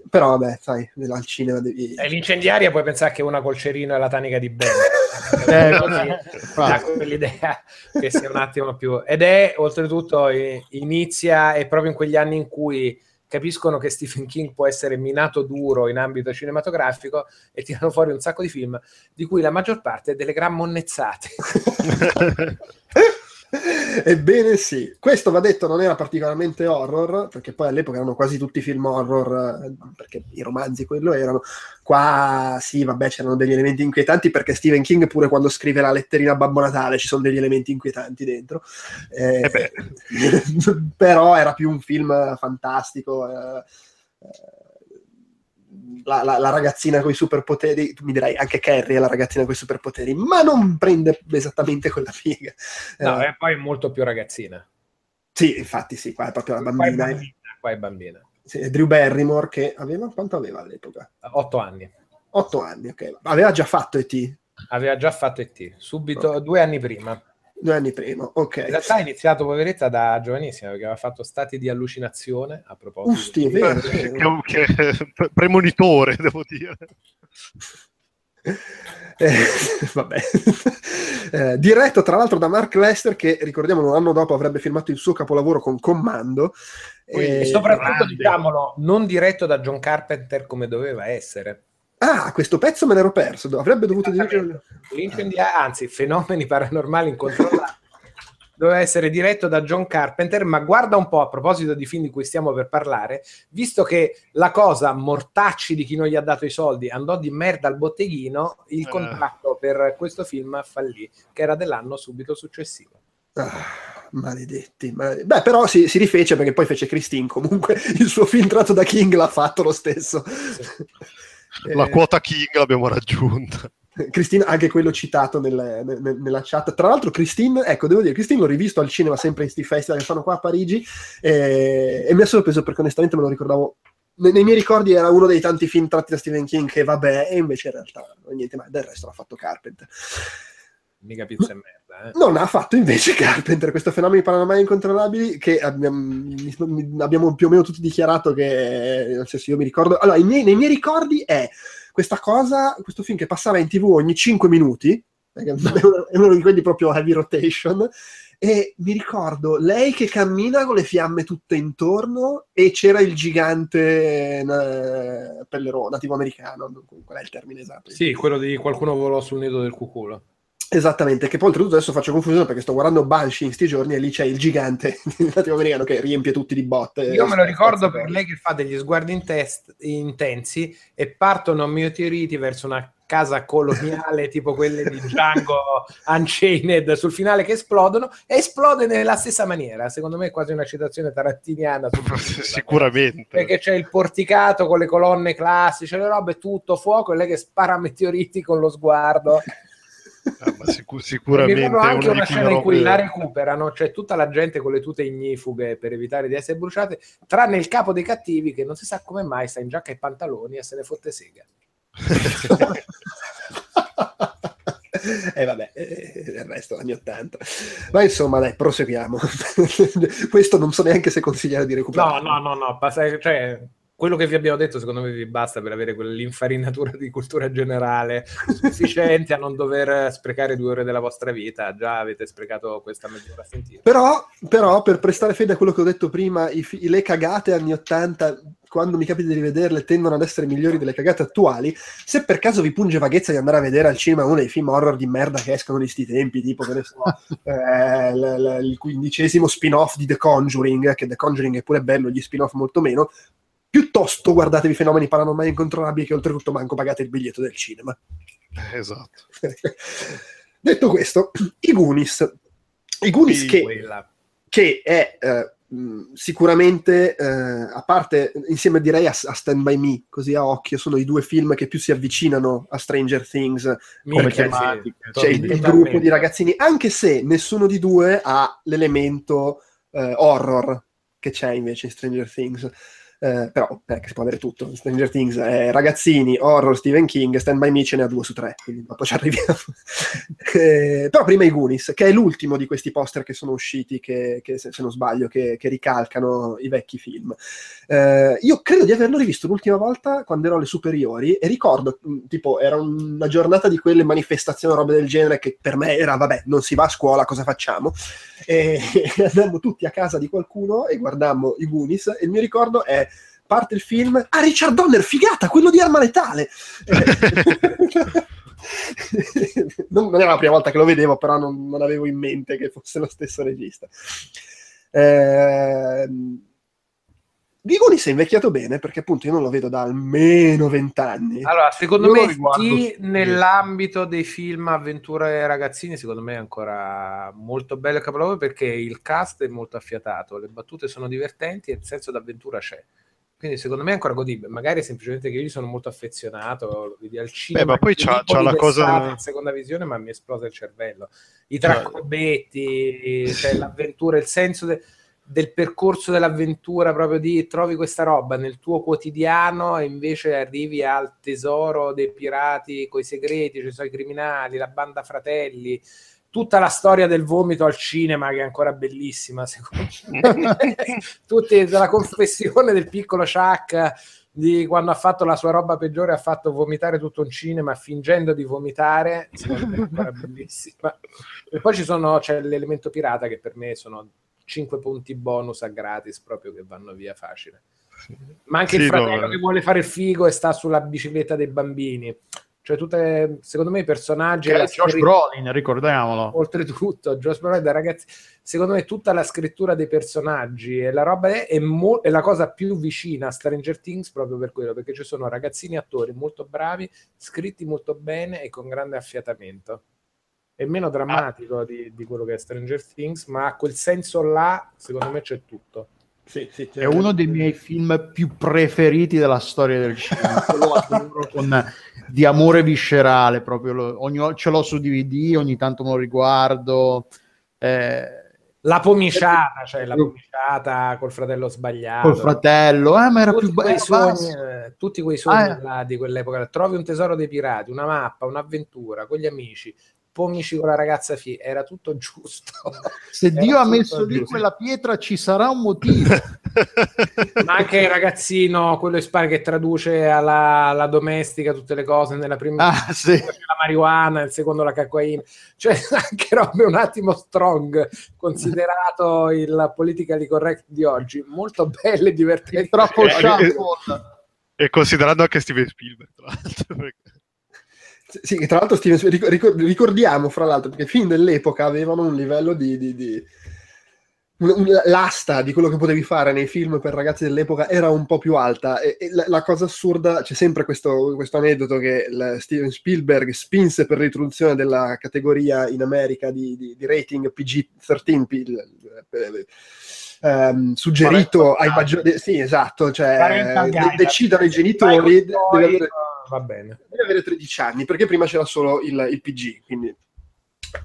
Però vabbè, sai, al cinema devi... E l'incendiaria puoi pensare che una col cerino e la tanica di Ben. Eh, Così, dà quell'idea che sia un attimo più... Ed è, oltretutto, inizia, è proprio in quegli anni in cui capiscono che Stephen King può essere minato duro in ambito cinematografico e tirano fuori un sacco di film, di cui la maggior parte è delle gran monnezzate. Ebbene sì, questo va detto non era particolarmente horror, perché poi all'epoca erano quasi tutti film horror, eh, perché i romanzi quello erano. Qua sì, vabbè, c'erano degli elementi inquietanti, perché Stephen King pure quando scrive la letterina a Babbo Natale ci sono degli elementi inquietanti dentro. Eh, Eh però era più un film fantastico. eh, eh, la, la- la ragazzina con i superpoteri, tu mi direi anche Carrie è la ragazzina con i superpoteri, ma non prende esattamente quella figa. No, Eh, e poi è molto più ragazzina. sì, infatti sì, qua è proprio la Qua è bambina. bambina. Qua è bambina. Sì, è Drew Barrymore che aveva, quanto aveva all'epoca? Otto anni. Otto anni, ok. Aveva già fatto E.T. Aveva già fatto ET, subito due anni prima. Due anni prima, ok. In realtà ha iniziato poveretta da giovanissima perché aveva fatto stati di allucinazione a proposito. Usti, è vero. è che, che pre- premonitore, devo dire. Eh, vabbè. Eh, diretto tra l'altro da Mark Lester che ricordiamo un anno dopo avrebbe firmato il suo capolavoro con Commando E Eh, soprattutto, grande. diciamolo, non diretto da John Carpenter come doveva essere. Ah questo pezzo me l'ero perso avrebbe dovuto dirigere L'incendia- anzi, fenomeni paranormali incontrollati. Doveva essere diretto da John Carpenter, ma guarda un po' a proposito di film di cui stiamo per parlare, visto che la cosa mortacci di chi non gli ha dato i soldi andò di merda al botteghino, il Eh. contratto per questo film fallì, che era dell'anno subito successivo. Ah, maledetti, maledetti. Beh, però si, si rifece perché poi fece Christine. Comunque il suo film tratto da King l'ha fatto lo stesso. La Eh, quota King l'abbiamo raggiunta. Christine, anche quello citato nel- nel- nella chat. Tra l'altro, Christine, ecco, devo dire, Christine l'ho rivisto al cinema sempre in sti festival che fanno qua a Parigi e, e mi ha sorpreso perché onestamente me lo ricordavo. Nei, nei miei ricordi era uno dei tanti film tratti da Stephen King che vabbè, e invece in realtà niente mai. Del resto l'ha fatto Carpenter. Mica pizza e merda, eh. Non ha fatto invece Carpenter questo fenomeno paranormali incontrollabili che abbiamo, abbiamo più o meno tutti dichiarato che, nel senso io mi ricordo, allora i miei- nei miei ricordi è questa cosa, questo film che passava in tv ogni 5 minuti, è uno- di quelli proprio heavy rotation, e mi ricordo lei che cammina con le fiamme tutte intorno e c'era il gigante eh, pellerò, nativo americano, qual è il termine esatto? Sì, quello di qualcuno volò sul nido del cuculo. Esattamente, che poi oltretutto adesso faccio confusione perché sto guardando Banshee in sti giorni e lì c'è il gigante latinoamericano che riempie tutti di botte. Io me lo ricordo per lei che fa degli sguardi intest- intensi e partono meteoriti verso una casa coloniale tipo quelle di Django Unchained sul finale che esplodono e esplode nella stessa maniera. Secondo me è quasi una citazione tarantiniana. sul- Sicuramente. Perché c'è il porticato con le colonne classiche, le robe, tutto fuoco e lei che spara meteoriti con lo sguardo. Ma sicu- Mi sicuramente è anche una scena in cui la recuperano, c'è tutta la gente con le tute ignifughe per evitare di essere bruciate, tranne il capo dei cattivi che non si sa come mai sta in giacca e pantaloni e se ne fotte sega. E vabbè, eh, il resto anni 80. Ma insomma, dai, proseguiamo. Questo non so neanche se consigliare di No, recuperare. no, no, no, basta- cioè, quello che vi abbiamo detto secondo me vi basta per avere quell'infarinatura di cultura generale sufficiente a non dover sprecare due ore della vostra vita. Già avete sprecato questa mezz'ora a sentire. Però, però, per prestare fede a quello che ho detto prima, i le cagate anni 80, quando mi capita di rivederle, tendono ad essere migliori delle cagate attuali. Se per caso vi punge vaghezza di andare a vedere al cinema uno dei film horror di merda che escono di sti tempi, tipo che ne so, eh, l- l- il quindicesimo spin-off di The Conjuring, che The Conjuring è pure bello, gli spin-off molto meno. Piuttosto guardatevi fenomeni paranormali incontrollabili che oltretutto manco pagate il biglietto del cinema. Esatto. Detto questo, i Goonies. I Goonies che che è eh, sicuramente, eh, a parte insieme direi a, a Stand By Me, così a occhio, sono i due film che più si avvicinano a Stranger Things. Come sì, tematiche. C'è il, il totalmente. gruppo di ragazzini, anche se nessuno di due ha l'elemento eh, horror che c'è invece in Stranger Things. Eh, però eh, si può avere tutto. Stranger Things, eh, ragazzini, horror, Stephen King, Stand By Me ce ne ha due su tre, quindi dopo ci arriviamo. eh, però prima i Goonies, che è l'ultimo di questi poster che sono usciti, che, che se, se, non sbaglio, che, che, ricalcano i vecchi film. Eh, io credo di averlo rivisto l'ultima volta quando ero alle superiori e ricordo, mm, tipo, era una giornata di quelle manifestazioni robe del genere che per me era, vabbè, non si va a scuola, cosa facciamo? E andammo tutti a casa di qualcuno e guardammo i Goonies e il mio ricordo è parte il film, ah Richard Donner, figata, quello di Arma Letale! non, non, era la prima volta che lo vedevo, però non, non avevo in mente che fosse lo stesso regista. Eh, Goonies è invecchiato bene perché appunto io non lo vedo da almeno vent'anni. Allora, secondo io me sì, nell'ambito dei film avventura e ragazzini, secondo me è ancora molto bello e capolavoro perché il cast è molto affiatato, le battute sono divertenti e il senso d'avventura c'è. Quindi secondo me è ancora godibile. Magari semplicemente che io sono molto affezionato, lo vedi al cinema. Beh, ma poi c'ha, c'ha la cosa... In seconda visione, ma mi esplosa il cervello. I traccobetti, cioè l'avventura, il senso... De del percorso dell'avventura, proprio di trovi questa roba nel tuo quotidiano e invece arrivi al tesoro dei pirati con i segreti, ci sono i criminali, la banda fratelli, tutta la storia del vomito al cinema che è ancora bellissima, secondo me. Tutti la confessione del piccolo Chuck di quando ha fatto la sua roba peggiore, ha fatto vomitare tutto un cinema fingendo di vomitare, secondo me è ancora bellissima. E poi ci sono, c'è l'elemento pirata che per me sono 5 punti bonus a gratis proprio che vanno via facile. Ma anche sì, il fratello no. che vuole fare il figo e sta sulla bicicletta dei bambini. Cioè, tutte, secondo me, i personaggi. Che è Josh scrittura... Brolin, ricordiamolo. Oltretutto, Josh Brolin, ragazzi, secondo me, tutta la scrittura dei personaggi e la roba è, è, mo- è, la cosa più vicina a Stranger Things proprio per quello, perché ci sono ragazzini attori molto bravi, scritti molto bene e con grande affiatamento è meno drammatico ah. di, di, quello che è Stranger Things, ma a quel senso là, secondo me c'è tutto. Sì, sì, è uno dei miei film più preferiti della storia del cinema, con, di amore viscerale, proprio lo, ogni, ce l'ho su DVD, ogni tanto me lo riguardo. Eh, la pomiciata, cioè la pomiciata col fratello sbagliato. Col fratello, eh, ma era tutti più bello. Sogni, eh, tutti quei sogni ah, di quell'epoca. Trovi un tesoro dei pirati, una mappa, un'avventura con gli amici, pomici con la ragazza fie, era tutto giusto. Se era Dio ha messo lì quella pietra ci sarà un motivo. Ma anche il ragazzino, quello ispano che traduce alla, alla, domestica tutte le cose, nella prima ah, sì. la marijuana, nel secondo la cocaina, cioè anche robe un attimo strong, considerato il politically correct di oggi, molto belle e divertenti. È troppo eh, E considerando anche Steven Spielberg, tra l'altro. Sì, tra l'altro Steven, ricordiamo fra l'altro perché i film dell'epoca avevano un livello di, di, di l'asta di quello che potevi fare nei film per ragazzi dell'epoca era un po' più alta. E, e la, la, cosa assurda c'è sempre questo, questo aneddoto che Steven Spielberg spinse per l'introduzione della categoria in America di, di, di rating PG-13 P, ehm, suggerito ai maggiori sì esatto cioè de- decidono i genitori deve va bene deve avere 13 anni perché prima c'era solo il, il PG quindi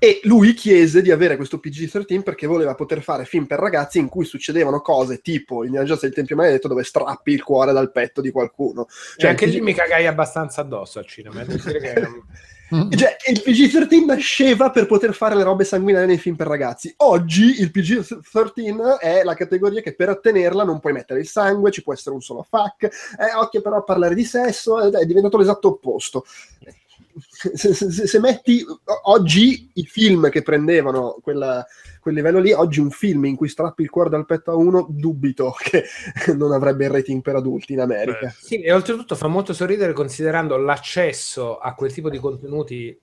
e lui chiese di avere questo PG-13 perché voleva poter fare film per ragazzi in cui succedevano cose tipo Indiana Jones del Tempio Maledetto dove strappi il cuore dal petto di qualcuno. Cioè, anche PG... lì mi cagai abbastanza addosso al cinema. Eh, che... cioè, il PG-13 nasceva per poter fare le robe sanguinarie nei film per ragazzi. Oggi il PG-13 è la categoria che per ottenerla non puoi mettere il sangue, ci può essere un solo fuck, eh, occhio però a parlare di sesso, è diventato l'esatto opposto se, se, se, metti oggi i film che prendevano quella, quel livello lì, oggi un film in cui strappi il cuore dal petto a uno, dubito che non avrebbe il rating per adulti in America. Beh. Sì, e oltretutto fa molto sorridere considerando l'accesso a quel tipo di contenuti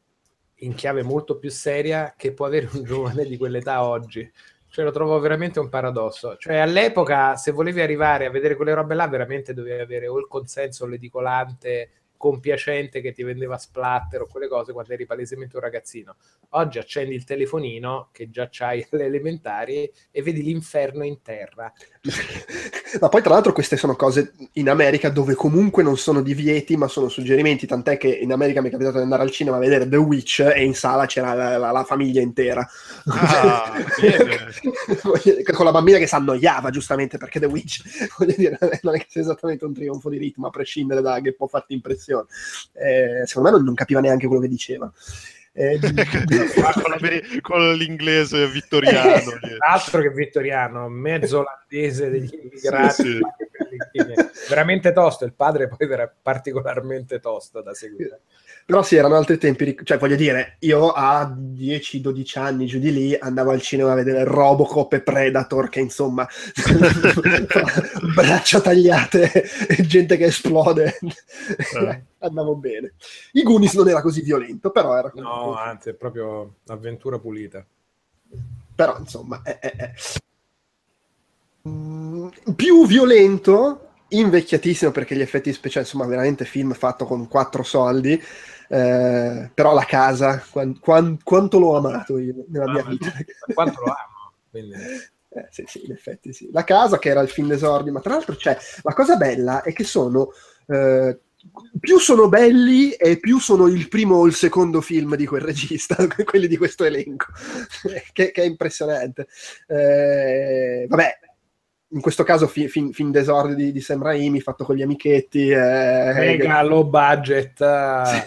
in chiave molto più seria che può avere un giovane di quell'età oggi. Cioè, lo trovo veramente un paradosso. Cioè, all'epoca, se volevi arrivare a vedere quelle robe là, veramente dovevi avere o il consenso l'edicolante compiacente che ti vendeva splatter o quelle cose quando eri palesemente un ragazzino. Oggi accendi il telefonino che già c'hai alle elementari e vedi l'inferno in terra. ma poi tra l'altro queste sono cose in America dove comunque non sono divieti ma sono suggerimenti, tant'è che in America mi è capitato di andare al cinema a vedere The Witch e in sala c'era la, la, la famiglia intera. Ah, Con la bambina che si annoiava giustamente perché The Witch, voglio dire, non è che sia esattamente un trionfo di ritmo a prescindere da che può farti impressione. Eh, secondo me non, non capiva neanche quello che diceva. Eh, con, con, l'inglese vittoriano. Altro che vittoriano, mezzo olandese degli immigrati. Sì, sì. Veramente tosto, il padre poi era particolarmente tosto da seguire. Però sì, erano altri tempi, cioè voglio dire, io a 10-12 anni giù di lì andavo al cinema a vedere Robocop e Predator, che insomma, braccia tagliate, gente che esplode, eh. andavo bene. I Goonies non era così violento, però era... No, anzi, è proprio avventura pulita. Però insomma, è, è, è. Mm, più violento invecchiatissimo perché gli effetti speciali, insomma, veramente film fatto con quattro soldi. Eh, però la casa, quant, quant, quanto l'ho amato io nella ah, mia vita. Quanto lo amo. Quindi... Eh, sì, sì, in effetti sì. La casa che era il film d'esordio, ma tra l'altro c'è, la cosa bella è che sono, eh, più sono belli e più sono il primo o il secondo film di quel regista, quelli di questo elenco, che, che, è impressionante. Eh, vabbè, in questo caso fi, fin, fin d'esordio di, di Sam Raimi fatto con gli amichetti eh, mega eh, low budget.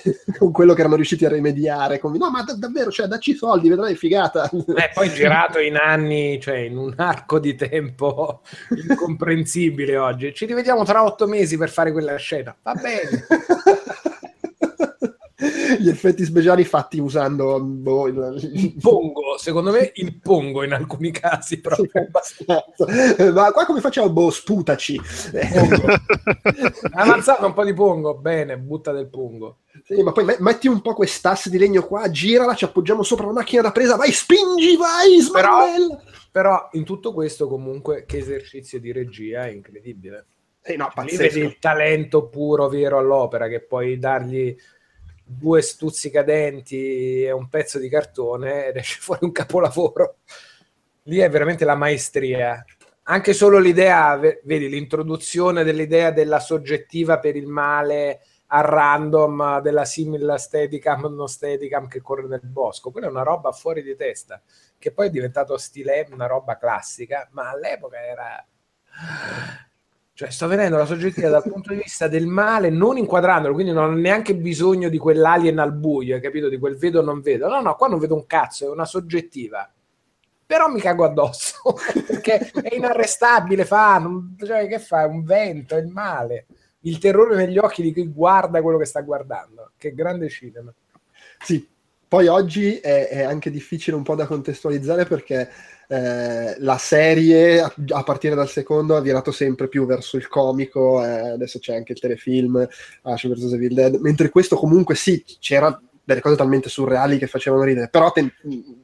Sì, con quello che erano riusciti a rimediare con, no ma d- davvero cioè dacci i soldi vedrai figata. Eh, poi girato in anni cioè in un arco di tempo incomprensibile oggi. Ci rivediamo tra otto mesi per fare quella scena. Va bene gli effetti speciali fatti usando boh, il, il, pongo, secondo me il pongo in alcuni casi proprio. Sì, Ma qua come facciamo? Boh, sputaci. Avanzato un po' di pongo, bene, butta del pongo. Sì, ma poi metti un po' quest'asse di legno qua, girala, ci appoggiamo sopra la macchina da presa, vai, spingi, vai, smarmella. Però, però in tutto questo comunque che esercizio di regia incredibile. Eh no, Lì vedi il talento puro, vero all'opera, che puoi dargli due stuzzicadenti e un pezzo di cartone ed esce fuori un capolavoro. Lì è veramente la maestria. Anche solo l'idea, vedi, l'introduzione dell'idea della soggettiva per il male a random della simil steadicam non steadicam che corre nel bosco quella è una roba fuori di testa che poi è diventato stile una roba classica ma all'epoca era cioè, sto vedendo la soggettiva dal punto di vista del male, non inquadrandolo, quindi non ho neanche bisogno di quell'alien al buio, hai capito? Di quel vedo o non vedo. No, no, qua non vedo un cazzo, è una soggettiva. Però mi cago addosso, perché è inarrestabile, fa, non, cioè, che fa? Un vento, è il male. Il terrore negli occhi di chi guarda quello che sta guardando. Che grande cinema. Sì, poi oggi è, è anche difficile un po' da contestualizzare perché eh, la serie a, partire dal secondo ha virato sempre più verso il comico, eh, adesso c'è anche il telefilm Ash vs Evil Dead, mentre questo comunque sì, c'era delle cose talmente surreali che facevano ridere, però ten-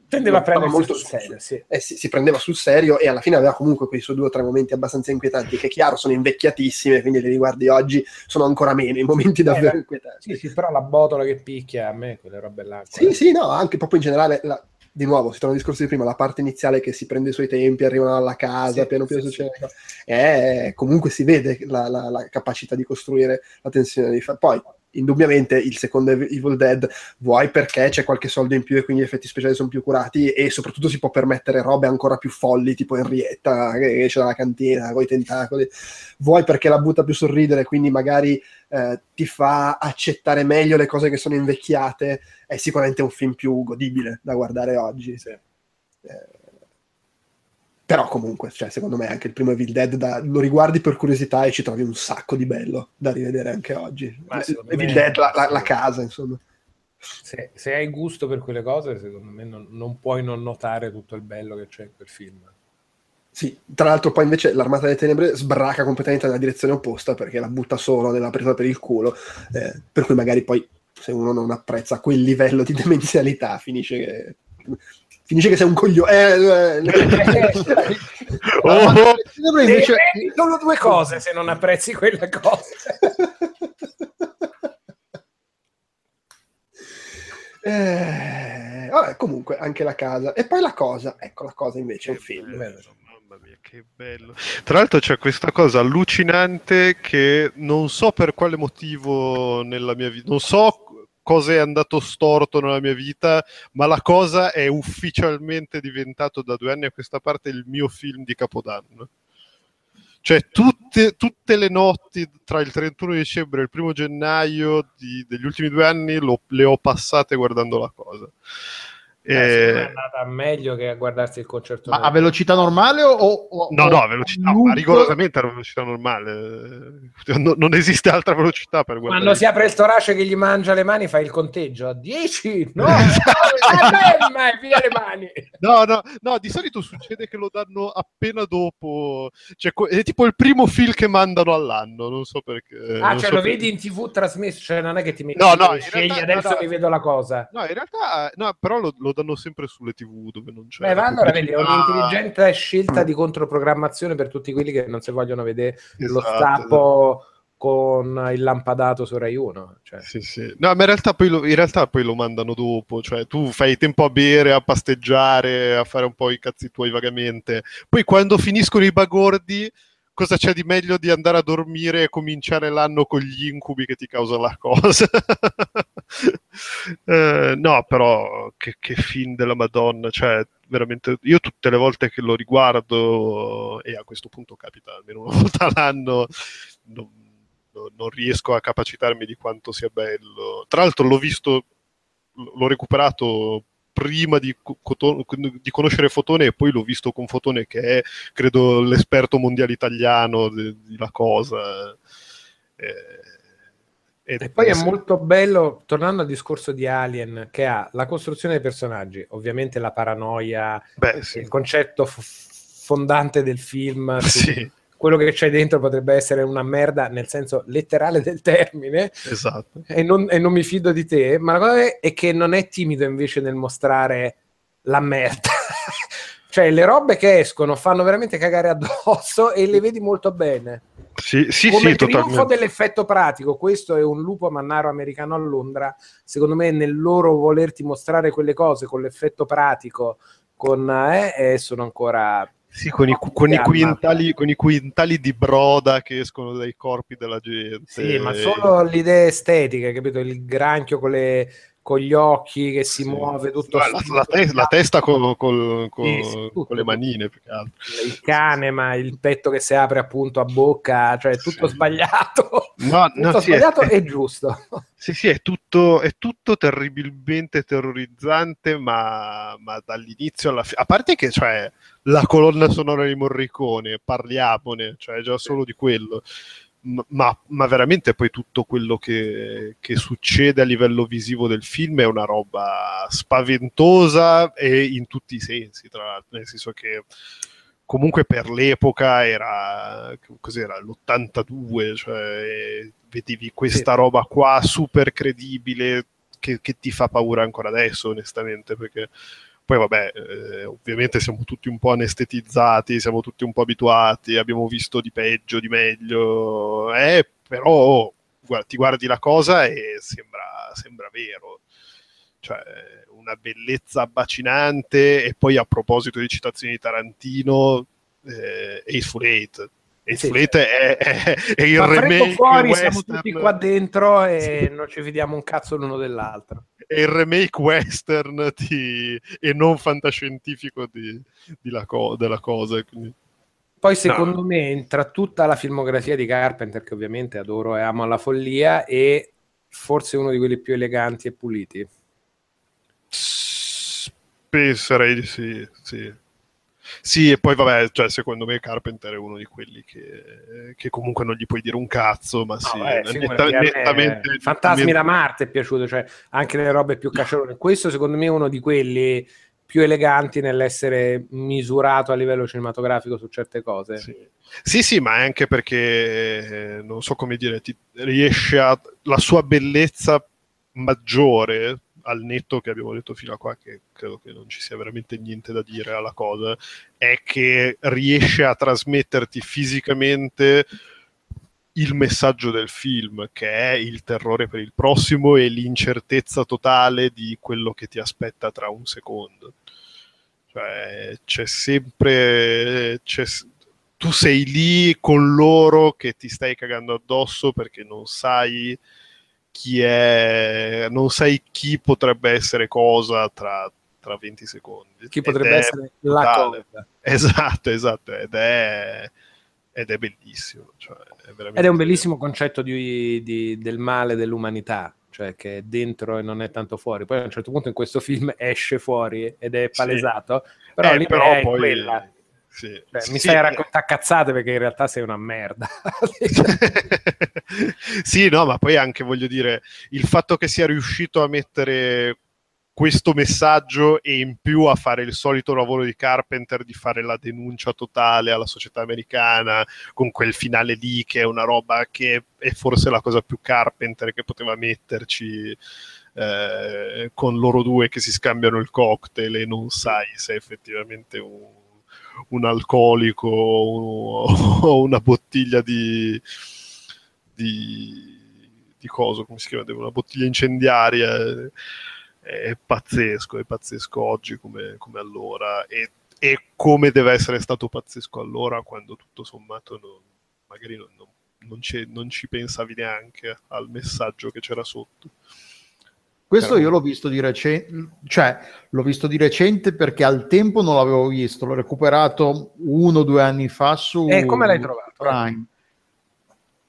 tendeva a prendere molto sul serio, sì. Eh, si, si, prendeva sul serio e alla fine aveva comunque quei suoi due o tre momenti abbastanza inquietanti che chiaro sono invecchiatissimi, quindi li riguardi oggi sono ancora meno i momenti eh, davvero inquietanti. Sì, sì, però la botola che picchia a me, quelle robe là. Sì, sì, no, anche proprio in generale la, di nuovo, si torna al discorso di prima, la parte iniziale che si prende i suoi tempi, arrivano alla casa, sì, piano piano sì, succede. Sì. E comunque si vede la, la, la, capacità di costruire la tensione di fa- Poi, indubbiamente, il secondo Evil Dead, vuoi perché c'è qualche soldo in più e quindi gli effetti speciali sono più curati e soprattutto si può permettere robe ancora più folli, tipo Henrietta che esce dalla cantina con i tentacoli. Vuoi perché la butta più sorridere, quindi magari eh, ti fa accettare meglio le cose che sono invecchiate, è sicuramente un film più godibile da guardare oggi. Sì. Eh, però comunque, cioè, secondo me anche il primo Evil Dead da, lo riguardi per curiosità e ci trovi un sacco di bello da rivedere anche oggi. Evil me, Dead, la, la, la, casa, insomma. Se, se, hai gusto per quelle cose, secondo me non, non puoi non notare tutto il bello che c'è in quel film. Sì, tra l'altro poi invece l'Armata delle Tenebre sbraca completamente nella direzione opposta perché la butta solo nella presa per il culo, eh, per cui magari poi se uno non apprezza quel livello di demenzialità finisce che, finisce che sei un coglione. Eh, eh, oh, oh. invece... Sono due cose se non apprezzi quella cosa. Eh, vabbè, comunque, anche la casa. E poi la cosa, ecco la cosa invece è un film. bello, mamma mia, che bello. Tra l'altro c'è questa cosa allucinante che non so per quale motivo nella mia vita, non so cosa è andato storto nella mia vita, ma la cosa è ufficialmente diventato da due anni a questa parte il mio film di Capodanno. Cioè, tutte, tutte le notti tra il 31 dicembre e il primo gennaio di- degli ultimi due anni lo- le ho passate guardando la cosa. Eh, è andata meglio che a guardarsi il concerto. Ma a velocità normale o... o- No, o- no, a velocità, loop? ma rigorosamente a velocità normale. No- non esiste altra velocità per guardare. Quando si apre il torace che gli mangia le mani, fai il conteggio. 10, no, via le mani. No, no, no, di solito succede che lo danno appena dopo. Cioè, è tipo il primo film che mandano all'anno, non so perché. Ah, non cioè so lo perché. vedi in tv trasmesso, cioè non è che ti metti No, no, e scegli realtà- adesso no, no. mi vedo la cosa. No, in realtà, no, però lo, lo danno sempre sulle tv dove non c'è. Beh, allora vedi, è un'intelligente scelta di controprogrammazione per tutti quelli che non si vogliono vedere lo Esatto, stappo con il lampadato su Rai 1. Cioè. Sì, sì. No, ma in realtà, poi lo, in realtà poi lo mandano dopo, cioè tu fai tempo a bere, a pasteggiare, a fare un po' i cazzi tuoi vagamente. Poi quando finiscono i bagordi, cosa c'è di meglio di andare a dormire e cominciare l'anno con gli incubi che ti causano la cosa? Eh, no, però che, che film della Madonna, cioè veramente io tutte le volte che lo riguardo, e a questo punto capita almeno una volta all'anno, non- non riesco a capacitarmi di quanto sia bello. Tra l'altro l'ho visto, l'ho recuperato prima di, di conoscere Fotone e poi l'ho visto con Fotone che è, credo, l'esperto mondiale italiano de- di la cosa. Eh, E poi è molto bello, tornando al discorso di Alien, che ha la costruzione dei personaggi, ovviamente la paranoia, Beh, sì. il concetto f- fondante del film, Sì, quello che c'è dentro potrebbe essere una merda nel senso letterale del termine, esatto. e non, e non mi fido di te, ma la cosa è, che non è timido invece nel mostrare la merda. cioè, le robe che escono fanno veramente cagare addosso e le vedi molto bene. Sì, sì, Come sì, trionfo totalmente. dell'effetto pratico, questo è un lupo mannaro americano a Londra. Secondo me, nel loro volerti mostrare quelle cose con l'effetto pratico, con, eh, eh, sono ancora Sì, con i, con, i quintali, con i quintali di broda che escono dai corpi della gente. Sì, ma solo l'idea estetica, capito? Il granchio con, le- con gli occhi che si Sì. muove tutto la, la- te- la testa con, col- con- Sì, sì, con le manine più che altro. il cane, ma il petto che si apre appunto a bocca, cioè tutto sbagliato. No, no, tutto è- sbagliato è- e giusto. Sì, sì, è tutto, è tutto terribilmente terrorizzante, ma, ma dall'inizio alla fine. A parte che, cioè, la colonna sonora di Morricone, parliamone, cioè, già solo di quello. Ma, ma veramente poi tutto quello che, che succede a livello visivo del film è una roba spaventosa e in tutti i sensi, tra l'altro, nel senso che comunque per l'epoca era cos'era? L'82 cioè vedevi questa roba qua super credibile che, che ti fa paura ancora adesso onestamente perché poi vabbè eh, ovviamente siamo tutti un po' anestetizzati siamo tutti un po' abituati abbiamo visto di peggio di meglio eh, però guarda, ti guardi la cosa e sembra, sembra vero cioè una bellezza abbacinante e poi a proposito di citazioni di Tarantino eh, Hateful Eight Hateful Sì. Eight è, è- è il remake fuori, siamo tutti qua dentro e Sì. non ci vediamo un cazzo l'uno dell'altro. È il remake western di- e non fantascientifico di, di la co- della cosa quindi- Poi secondo me tra tutta la filmografia di Carpenter, che ovviamente adoro e amo alla follia, è forse uno di quelli più eleganti e puliti. penserei di sì, sì Sì, e poi vabbè, cioè, secondo me Carpenter è uno di quelli che, che comunque non gli puoi dire un cazzo, ma sì, No, eh, netta- me, nettamente- Fantasmi da Marte è piaciuto, cioè anche le robe più cacciarone. Questo secondo me è uno di quelli più eleganti nell'essere misurato a livello cinematografico su certe cose. Sì. Sì, sì, ma anche perché eh, non so come dire, ti riesce a la sua bellezza maggiore al netto che abbiamo detto fino a qua, che credo che non ci sia veramente niente da dire alla cosa, è che riesce a trasmetterti fisicamente il messaggio del film, che è il terrore per il prossimo e l'incertezza totale di quello che ti aspetta tra un secondo. Cioè, c'è sempre. C'è, tu sei lì con loro che ti stai cagando addosso perché non sai chi è, non sai chi potrebbe essere cosa tra, tra 20 secondi. Chi potrebbe essere la cosa. Esatto, esatto, ed è, ed è bellissimo. Cioè, è ed è un bellissimo concetto di, di, del male dell'umanità, cioè che è dentro e non è tanto fuori. Poi a un certo punto in questo film esce fuori ed è palesato, sì. però eh, però è poi... quella. Sì. Cioè, sì, mi stai a raccontare cazzate perché in realtà sei una merda. sì, no, ma poi anche voglio dire, il fatto che sia riuscito a mettere questo messaggio e in più a fare il solito lavoro di Carpenter di fare la denuncia totale alla società americana con quel finale lì che è una roba che è forse la cosa più Carpenter che poteva metterci eh, con loro due che si scambiano il cocktail e non sai se è effettivamente un, un alcolico o una bottiglia di, di, di coso, come si chiama, una bottiglia incendiaria è pazzesco, è pazzesco oggi come, come allora e, e, come deve essere stato pazzesco allora quando tutto sommato non, magari non, non, non ci pensavi neanche al messaggio che c'era sotto. Questo io l'ho visto di recente, cioè l'ho visto di recente perché al tempo non l'avevo visto, l'ho recuperato uno o due anni fa su E come l'hai trovato? Prime.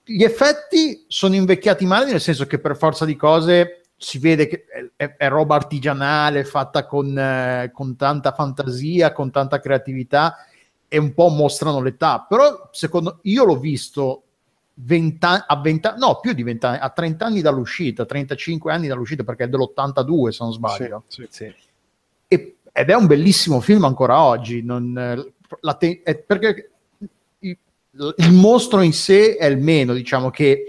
Gli effetti sono invecchiati male, nel senso che per forza di cose si vede che è, è roba artigianale, fatta con, eh, con, tanta fantasia, con tanta creatività e un po' mostrano l'età. Però secondo io l'ho visto 20 a 20 no, più di 20 anni, a 30 anni dall'uscita, 35 anni dall'uscita perché è dell'82 se non sbaglio. Sì, sì, sì. E, ed è un bellissimo film ancora oggi, non, te- perché il, il mostro in sé è il meno, diciamo che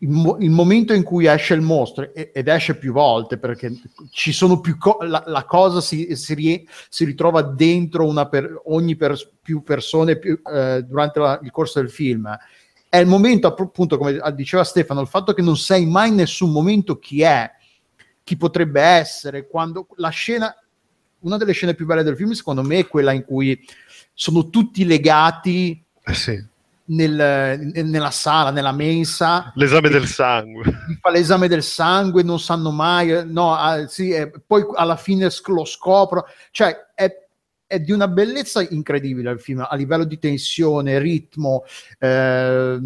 il, il, momento in cui esce il mostro ed esce più volte perché ci sono più co- la, la, cosa si, si, rie- si, ritrova dentro una per- ogni per- più persone più, eh, durante la- il corso del film è il momento appunto come diceva Stefano il fatto che non sai mai in nessun momento chi è chi potrebbe essere quando la scena una delle scene più belle del film secondo me è quella in cui sono tutti legati eh sì nel, nella sala, nella mensa. L'esame del sangue. Fa l'esame del sangue, non sanno mai, no, ah, sì, eh, poi alla fine lo scopro. Cioè, è, è, di una bellezza incredibile il film, a livello di tensione, ritmo, eh,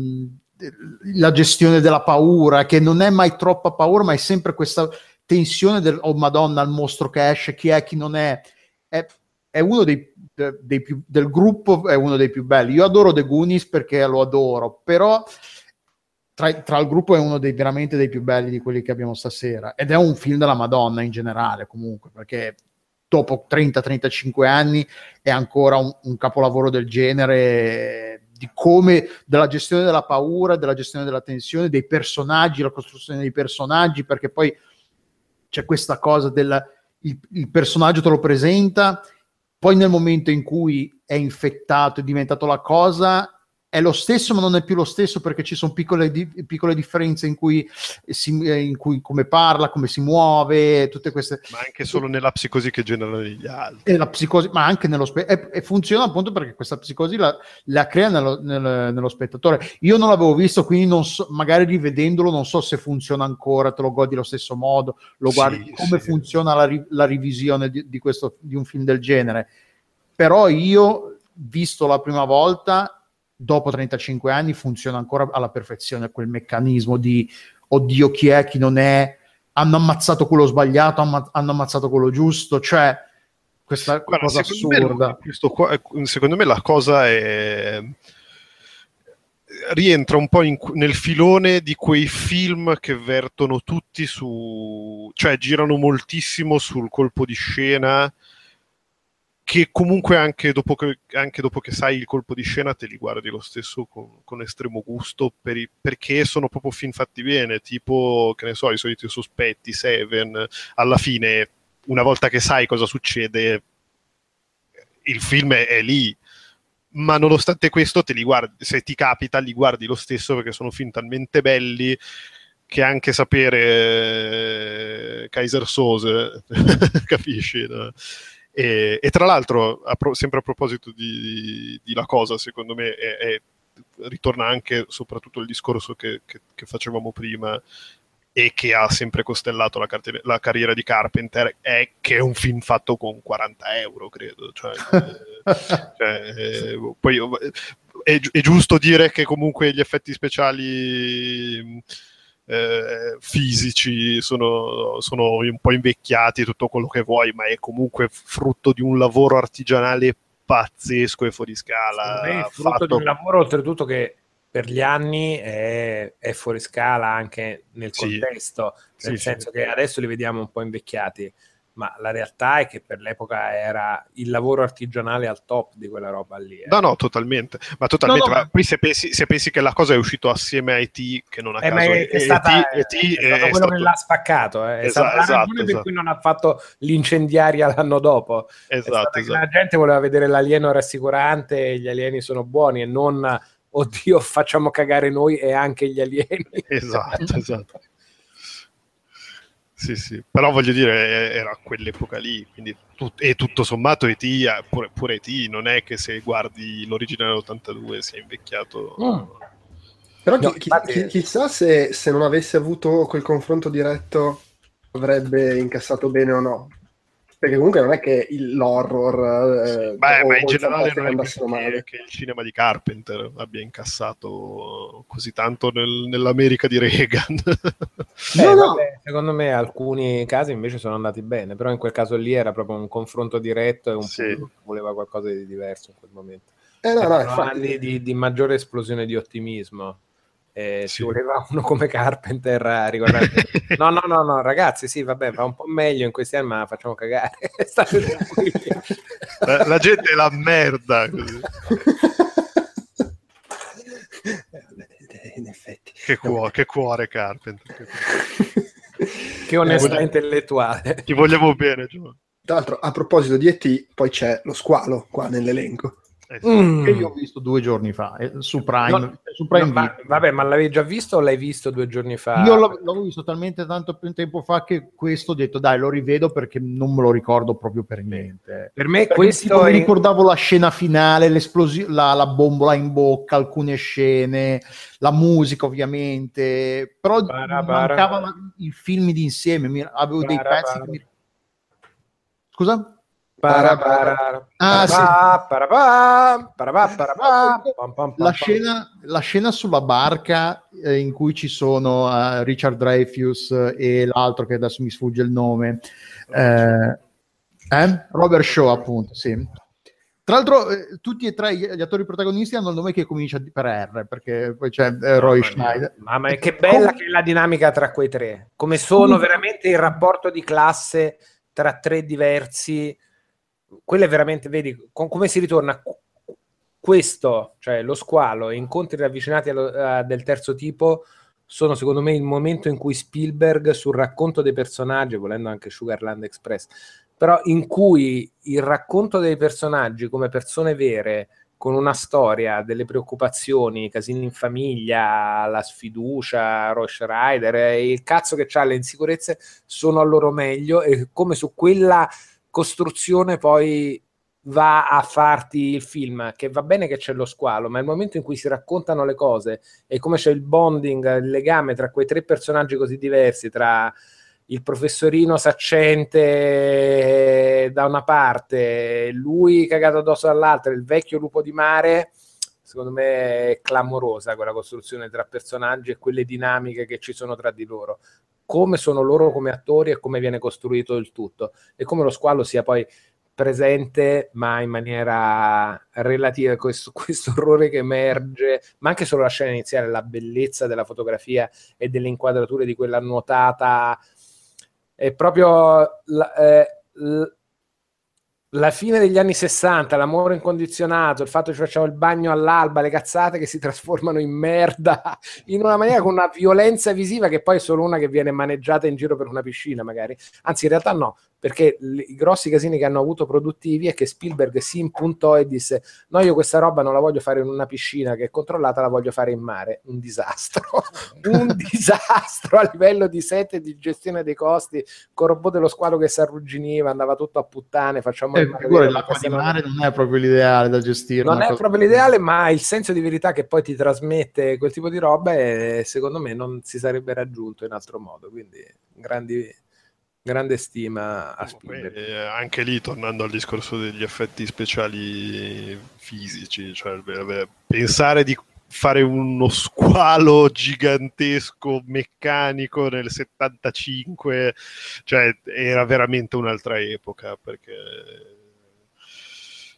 la gestione della paura, che non è mai troppa paura, ma è sempre questa tensione del, oh madonna, il mostro che esce, chi è, chi non è. È, è uno dei dei più, del gruppo è uno dei più belli. Io adoro The Goonies perché lo adoro, però tra, tra, il gruppo è uno dei veramente dei più belli di quelli che abbiamo stasera. Ed è un film della Madonna in generale, comunque, perché dopo 30-35 anni è ancora un, un capolavoro del genere di come della gestione della paura, della gestione della tensione, dei personaggi, la costruzione dei personaggi, perché poi c'è questa cosa del il, il personaggio te lo presenta poi nel momento in cui è infettato, è diventato la cosa, è lo stesso, ma non è più lo stesso perché ci sono piccole, di, piccole differenze in cui, si, in cui, come parla, come si muove, tutte queste. Ma anche solo nella psicosi che generano gli altri. E la psicosi, ma anche nello spe- e, funziona appunto perché questa psicosi la, la crea nello, nel, nello, spettatore. Io non l'avevo visto, quindi non so, magari rivedendolo non so se funziona ancora, te lo godi allo stesso modo, lo guardi sì, come sì. funziona la, la rivisione di, di, questo, di un film del genere. Però io, visto la prima volta, dopo 35 anni funziona ancora alla perfezione quel meccanismo di oddio chi è, chi non è, hanno ammazzato quello sbagliato, hanno ammazzato quello giusto, cioè questa Guarda, cosa assurda. Me, qua, secondo me la cosa è rientra un po' in, nel filone di quei film che vertono tutti su, cioè girano moltissimo sul colpo di scena che comunque anche dopo che, anche dopo che, sai il colpo di scena te li guardi lo stesso con, con estremo gusto per i, perché sono proprio film fatti bene, tipo, che ne so, i soliti sospetti, Seven, alla fine, una volta che sai cosa succede, il film è, è lì, ma nonostante questo guardi, se ti capita li guardi lo stesso perché sono film talmente belli che anche sapere eh, Kaiser Sose, capisci? No? E, e, tra l'altro, a pro, sempre a proposito di, di, La Cosa, secondo me è, è, ritorna anche soprattutto il discorso che, che, che facevamo prima e che ha sempre costellato la, car- la, carriera di Carpenter è che è un film fatto con 40 euro, credo. Cioè, eh, cioè, eh, poi è, è, giusto dire che comunque gli effetti speciali eh, fisici sono, sono un po' invecchiati, tutto quello che vuoi, ma è comunque frutto di un lavoro artigianale pazzesco e fuori scala. È frutto fatto... di un lavoro oltretutto che per gli anni è, è fuori scala anche nel sì. contesto, nel sì, senso sì. che adesso li vediamo un po' invecchiati, ma la realtà è che per l'epoca era il lavoro artigianale al top di quella roba lì. Eh. No, no, totalmente. Ma totalmente. No, no, ma poi se pensi, se pensi, che la cosa è uscita assieme a E.T., che non a eh, caso è, è, stata, è, è, è stato quello stato... che l'ha spaccato. Eh. È esatto, stata la esatto, ragione esatto. per cui non ha fatto l'incendiaria l'anno dopo. Esatto, esatto. La gente voleva vedere l'alieno rassicurante e gli alieni sono buoni e non oddio facciamo cagare noi e anche gli alieni. Esatto, esatto. Sì, sì, però voglio dire, era quell'epoca lì, quindi tut- e tutto sommato E.T., pure, pure E.T., non è che se guardi l'originale 82 sia invecchiato... Mm. Però no, chi, chi, chissà se, se non avesse avuto quel confronto diretto avrebbe incassato bene o no perché comunque non è che l'horror eh, Beh, ma in generale non è che, che, il cinema di Carpenter abbia incassato così tanto nel, nell'America di Reagan. Beh, no, no. Vabbè, secondo me alcuni casi invece sono andati bene però in quel caso lì era proprio un confronto diretto e un sì. voleva qualcosa di diverso in quel momento. Eh, no, no, anni di, di maggiore esplosione di ottimismo eh, sì. ci voleva uno come Carpenter a ricordare no no no no ragazzi sì vabbè va un po' meglio in questi anni ma facciamo cagare la, la, gente è la merda così. In effetti che cuore, che cuore Carpenter che, che onestà eh, intellettuale ti vogliamo bene Gio. tra l'altro a proposito di E.T. poi c'è lo squalo qua nell'elenco mm. che io ho visto due giorni fa eh, su Prime, no, su Prime no, ma, vabbè, ma l'avevi già visto o l'hai visto due giorni fa? Io l'ho, l'ho visto talmente tanto tempo fa che questo ho detto dai, lo rivedo perché non me lo ricordo proprio per niente. Per me perché questo è... mi ricordavo la scena finale, l'esplosione, la, la bombola in bocca, alcune scene, la musica ovviamente, però bara, mancava bara. i film di insieme, mi, avevo bara, dei pezzi che mi... Scusa? La scena, la scena sulla barca eh, in cui ci sono uh, Richard Dreyfus e l'altro che adesso mi sfugge il nome, eh, eh? Robert Shaw appunto, sì. Tra l'altro, eh, tutti e tre gli attori protagonisti hanno il nome che comincia per R, perché poi c'è eh, Roy mamma Schneider. Mamma mia, che bella che è la dinamica tra quei tre. Come sono veramente il rapporto di classe tra tre diversi quello è veramente, vedi, con, come si ritorna questo, cioè lo squalo e incontri ravvicinati allo, uh, del terzo tipo sono secondo me il momento in cui Spielberg sul racconto dei personaggi, volendo anche Sugarland Express, però in cui il racconto dei personaggi come persone vere, con una storia, delle preoccupazioni, casini in famiglia, la sfiducia, Roche Rider, il cazzo che ha le insicurezze, sono al loro meglio e come su quella costruzione poi va a farti il film, che va bene che c'è lo squalo, ma il momento in cui si raccontano le cose e come c'è il bonding, il legame tra quei tre personaggi così diversi, tra il professorino saccente da una parte, lui cagato addosso dall'altra, il vecchio lupo di mare, secondo me è clamorosa quella costruzione tra personaggi e quelle dinamiche che ci sono tra di loro come sono loro come attori e come viene costruito il tutto. E come lo squalo sia poi presente ma in maniera relativa questo, questo orrore che emerge ma anche solo la scena iniziale la bellezza della fotografia e delle inquadrature di quella nuotata è proprio la, eh, la fine degli anni 60, l'amore incondizionato, il fatto che ci facciamo il bagno all'alba, le cazzate che si trasformano in merda in una maniera con una violenza visiva che poi è solo una che viene maneggiata in giro per una piscina, magari. Anzi, in realtà no, perché i grossi casini che hanno avuto produttivi è che Spielberg si impuntò e disse no io questa roba non la voglio fare in una piscina che è controllata, la voglio fare in mare. Un disastro, un disastro a livello di set e di gestione dei costi, con robot dello squalo che si arrugginiva, andava tutto a puttane, facciamo Eh, il mare vero, l'acqua di mare non è proprio l'ideale da gestire. non è cosa- proprio l'ideale, ma il senso di verità che poi ti trasmette quel tipo di roba, eh, secondo me, non si sarebbe raggiunto in altro modo. Quindi, grandi, grande stima a Spielberg. Eh, anche lì, tornando al discorso degli effetti speciali fisici, cioè beh, pensare di fare uno squalo gigantesco meccanico nel 75, cioè era veramente un'altra epoca perché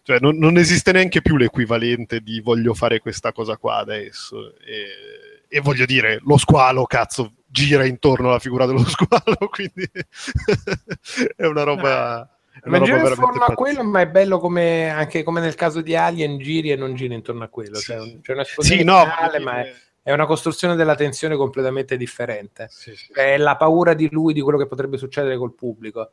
cioè, non, non esiste neanche più l'equivalente di voglio fare questa cosa qua adesso e, e voglio dire, lo squalo cazzo gira intorno alla figura dello squalo, quindi è una roba... è una Ma gira intorno a quello, ma è bello come anche come nel caso di Alien, giri e non giri intorno a quello. Sì, Cioè, c'è un'esplosione Sì, no, finale, ma è, è una costruzione della tensione completamente differente. Sì, sì. È la paura di lui di quello che potrebbe succedere col pubblico.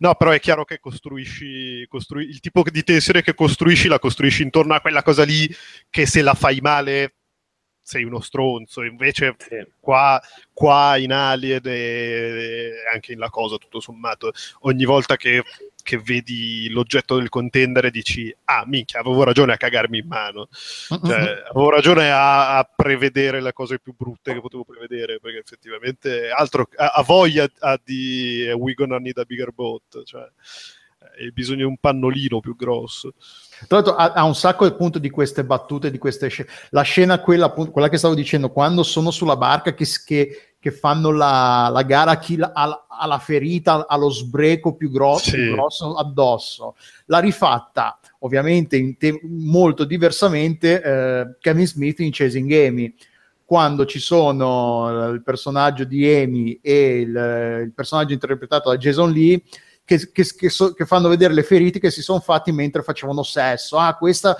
No, però è chiaro che costruisci, costrui- il tipo di tensione che costruisci la costruisci intorno a quella cosa lì che se la fai male sei uno stronzo. Invece qua, qua in Alien e, anche in La Cosa, tutto sommato, ogni volta che, che vedi l'oggetto del contendere dici ah minchia, avevo ragione a cagarmi in mano. Cioè, avevo ragione a, a prevedere le cose più brutte che potevo prevedere, perché effettivamente altro a, a voglia a di eh, we gonna need a bigger boat, cioè hai bisogno di un pannolino più grosso. Tra l'altro ha, ha un sacco appunto di queste battute, di queste scene. La scena, quella, appunto, quella che stavo dicendo, quando sono sulla barca che, che, che fanno la, la gara chi la- ha, la- ha la ferita, allo sbreco più grosso, Sì. più grosso addosso. L'ha rifatta ovviamente te- molto diversamente eh, Kevin Smith in Chasing Amy. Quando ci sono il personaggio di Amy e il, il personaggio interpretato da Jason Lee, che, che- che so- che fanno vedere le ferite che si sono fatti mentre facevano sesso. Ah, questa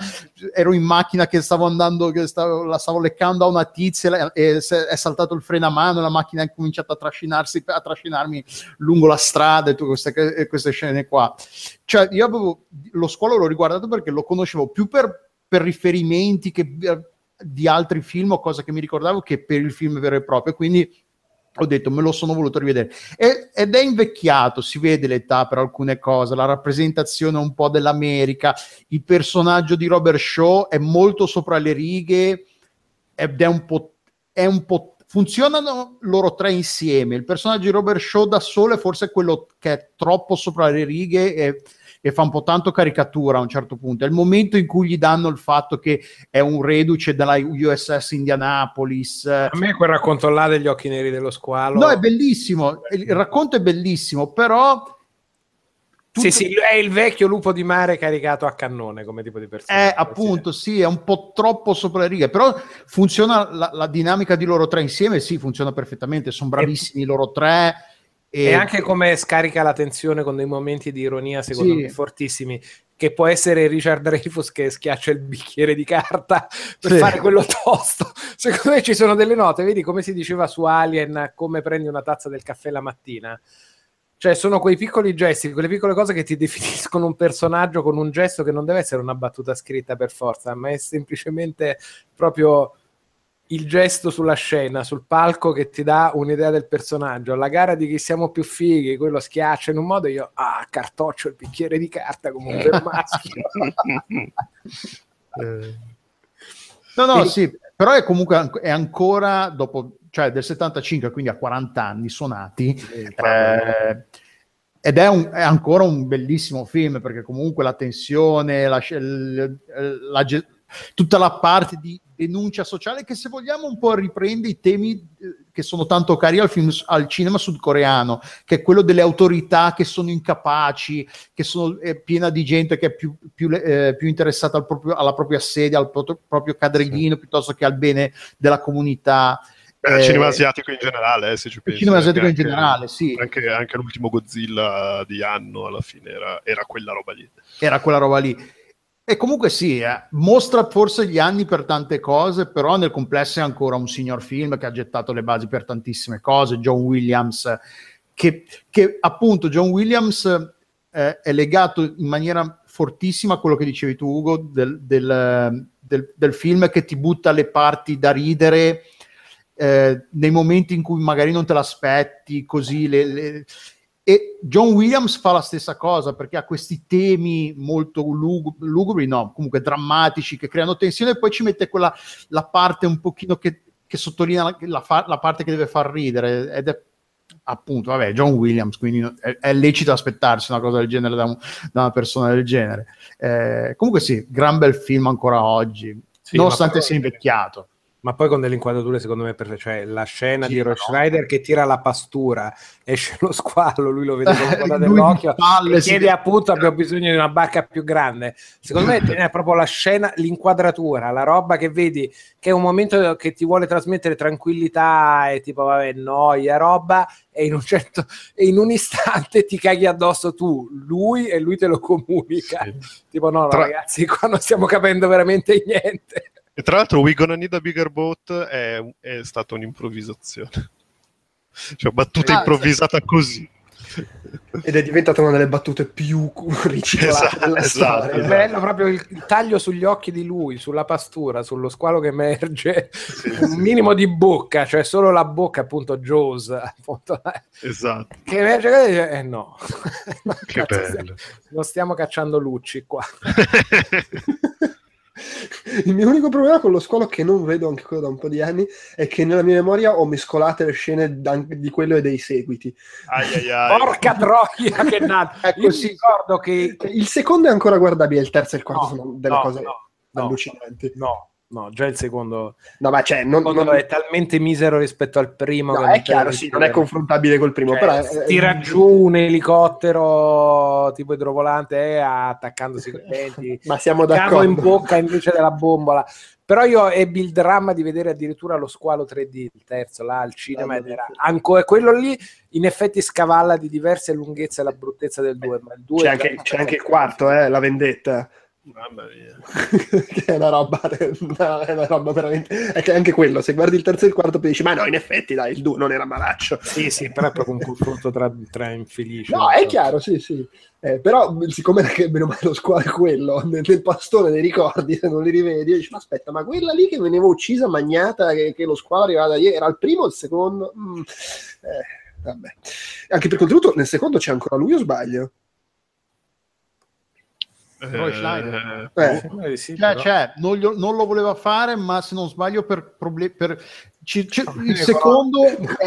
ero in macchina che stavo andando, che stavo, la stavo leccando a una tizia e, se- è saltato il freno a mano la macchina ha cominciato a trascinarsi, a trascinarmi lungo la strada e tutte queste, queste scene qua. Cioè, io avevo lo squalo l'ho riguardato perché lo conoscevo più per, per riferimenti che di altri film o cose che mi ricordavo che per il film vero e proprio. Quindi ho detto me lo sono voluto rivedere E- ed è invecchiato, si vede l'età per alcune cose, la rappresentazione un po' dell'America, il personaggio di Robert Shaw è molto sopra le righe ed è un po', è un po' funzionano loro tre insieme. Il personaggio di Robert Shaw da solo è forse quello che è troppo sopra le righe e, e fa un po' tanto caricatura a un certo punto. È il momento in cui gli danno il fatto che è un reduce della USS Indianapolis. A me quel racconto là degli occhi neri dello squalo. No, è bellissimo, il racconto è bellissimo, però Sì, sì, è il vecchio lupo di mare caricato a cannone come tipo di personaggio. è appunto, sì, è un po' troppo sopra le righe, però funziona la, la dinamica di loro tre insieme, sì, funziona perfettamente, sono bravissimi loro tre. E... e anche come scarica la tensione con dei momenti di ironia, secondo Sì. me, fortissimi. Che può essere Richard Dreyfus che schiaccia il bicchiere di carta per Sì. fare quello tosto. Secondo me ci sono delle note, vedi come si diceva su Alien, come prendi una tazza del caffè la mattina. Cioè, sono quei piccoli gesti, quelle piccole cose che ti definiscono un personaggio con un gesto che non deve essere una battuta scritta per forza, ma è semplicemente proprio il gesto sulla scena, sul palco che ti dà un'idea del personaggio. La gara di chi siamo più fighi, quello schiaccia in un modo, io, ah, cartoccio il bicchiere di carta come un vero maschio. Eh, No, no, Sì. sì, però è comunque è ancora dopo, cioè del 75, quindi a 40 anni suonati, eh, ed è, un- è ancora un bellissimo film perché comunque la tensione, la, la ge- tutta la parte di denuncia sociale che se vogliamo un po' riprende i temi eh, che sono tanto cari al, film, al cinema sudcoreano, che è quello delle autorità che sono incapaci, che sono è piena di gente che è più, più, eh, più interessata al proprio- alla propria sede, al pro- proprio cadreghino, piuttosto che al bene della comunità. Beh, il Eh, cinema asiatico in generale, eh, se ci il pensi. cinema asiatico in anche- generale, sì. Anche, anche l'ultimo Godzilla di anno alla fine era, era quella roba lì. era quella roba lì. E comunque sì, eh, mostra forse gli anni per tante cose, però nel complesso è ancora un signor film che ha gettato le basi per tantissime cose. John Williams, che, che appunto John Williams eh, è legato in maniera fortissima a quello che dicevi tu Ugo del, del, del, del film che ti butta le parti da ridere eh, nei momenti in cui magari non te l'aspetti così le, le... e John Williams fa la stessa cosa perché ha questi temi molto lug- lugubri no comunque drammatici che creano tensione e poi ci mette quella la parte un pochino che, che sottolinea la, la, fa- la parte che deve far ridere ed è appunto, vabbè, John Williams, quindi è, è, lecito aspettarsi una cosa del genere da, un, da una persona del genere. Eh, comunque sì, gran bel film ancora oggi, sì, nonostante sia invecchiato. Ma poi con delle inquadrature secondo me perfette, cioè la scena sì, di Roy Schneider che tira la pastura, esce lo squalo, lui lo vede con la coda dell'occhio palle, e chiede appunto abbiamo bisogno di una barca più grande. Secondo me è proprio la scena, l'inquadratura, la roba che vedi che è un momento che ti vuole trasmettere tranquillità e tipo vabbè noia, roba e in un certo e in un istante ti caghi addosso tu, lui e lui te lo comunica. Sì. Tipo no, no Tra... ragazzi, qua non stiamo capendo veramente niente. E tra l'altro We Gonna Need a Bigger Boat è, è stata un'improvvisazione. Cioè, battuta ah, improvvisata sì. così. Ed è diventata una delle battute più riciclate esatto, della esatto, storia. È bello proprio il, il, taglio sugli occhi di lui, sulla pastura, sullo squalo che emerge, sì, un sì. minimo di bocca, cioè solo la bocca, appunto, Jaws. Appunto, esatto. Che emerge, eh no. Che Cazzo, bello. Non stiamo cacciando lucci qua. Il mio unico problema con lo squalo, che non vedo anche quello da un po' di anni, è che nella mia memoria ho mescolate le scene di quello e dei seguiti. Ai ai ai. Porca troia, che nato! ecco, Io sì. ricordo che... Il secondo è ancora guardabile, il terzo e il quarto no, sono delle no, cose no, allucinanti. No, No, già il secondo, no, ma cioè, non, non... è talmente misero rispetto al primo. No, è chiaro, sì, non è confrontabile col primo. Cioè, però è... tira giù un elicottero tipo idrovolante eh, attaccandosi i denti. ma siamo d'accordo. in bocca invece della bombola. Però io ebbi il dramma di vedere addirittura lo squalo 3D, il terzo, là al cinema, ed era ancora quello lì in effetti scavalla di diverse lunghezze la bruttezza del 2. Ma il 2 c'è, anche, c'è anche il quarto, eh, la vendetta. Mamma mia. è una roba, è una roba veramente. È che anche quello, se guardi il terzo e il quarto, poi dici, ma no, in effetti, dai, il 2 non era malaccio. Sì, sì, però è proprio un confronto tra, tra infelici. No, è chiaro, sì, sì. Eh, però, siccome che meno male lo squalo è quello, nel, nel, pastone dei ricordi, se non li rivedi, dici, ma aspetta, ma quella lì che veniva uccisa, magnata, che, che lo squalo arrivava da ieri, era il primo o il secondo? Mm. Eh, vabbè. Anche perché oltretutto nel secondo c'è ancora lui o sbaglio? Roy Schneider. Eh, eh, sì, cioè, cioè, non, gli, non, lo voleva fare, ma se non sbaglio, per problemi. Per, ci, ci, il secondo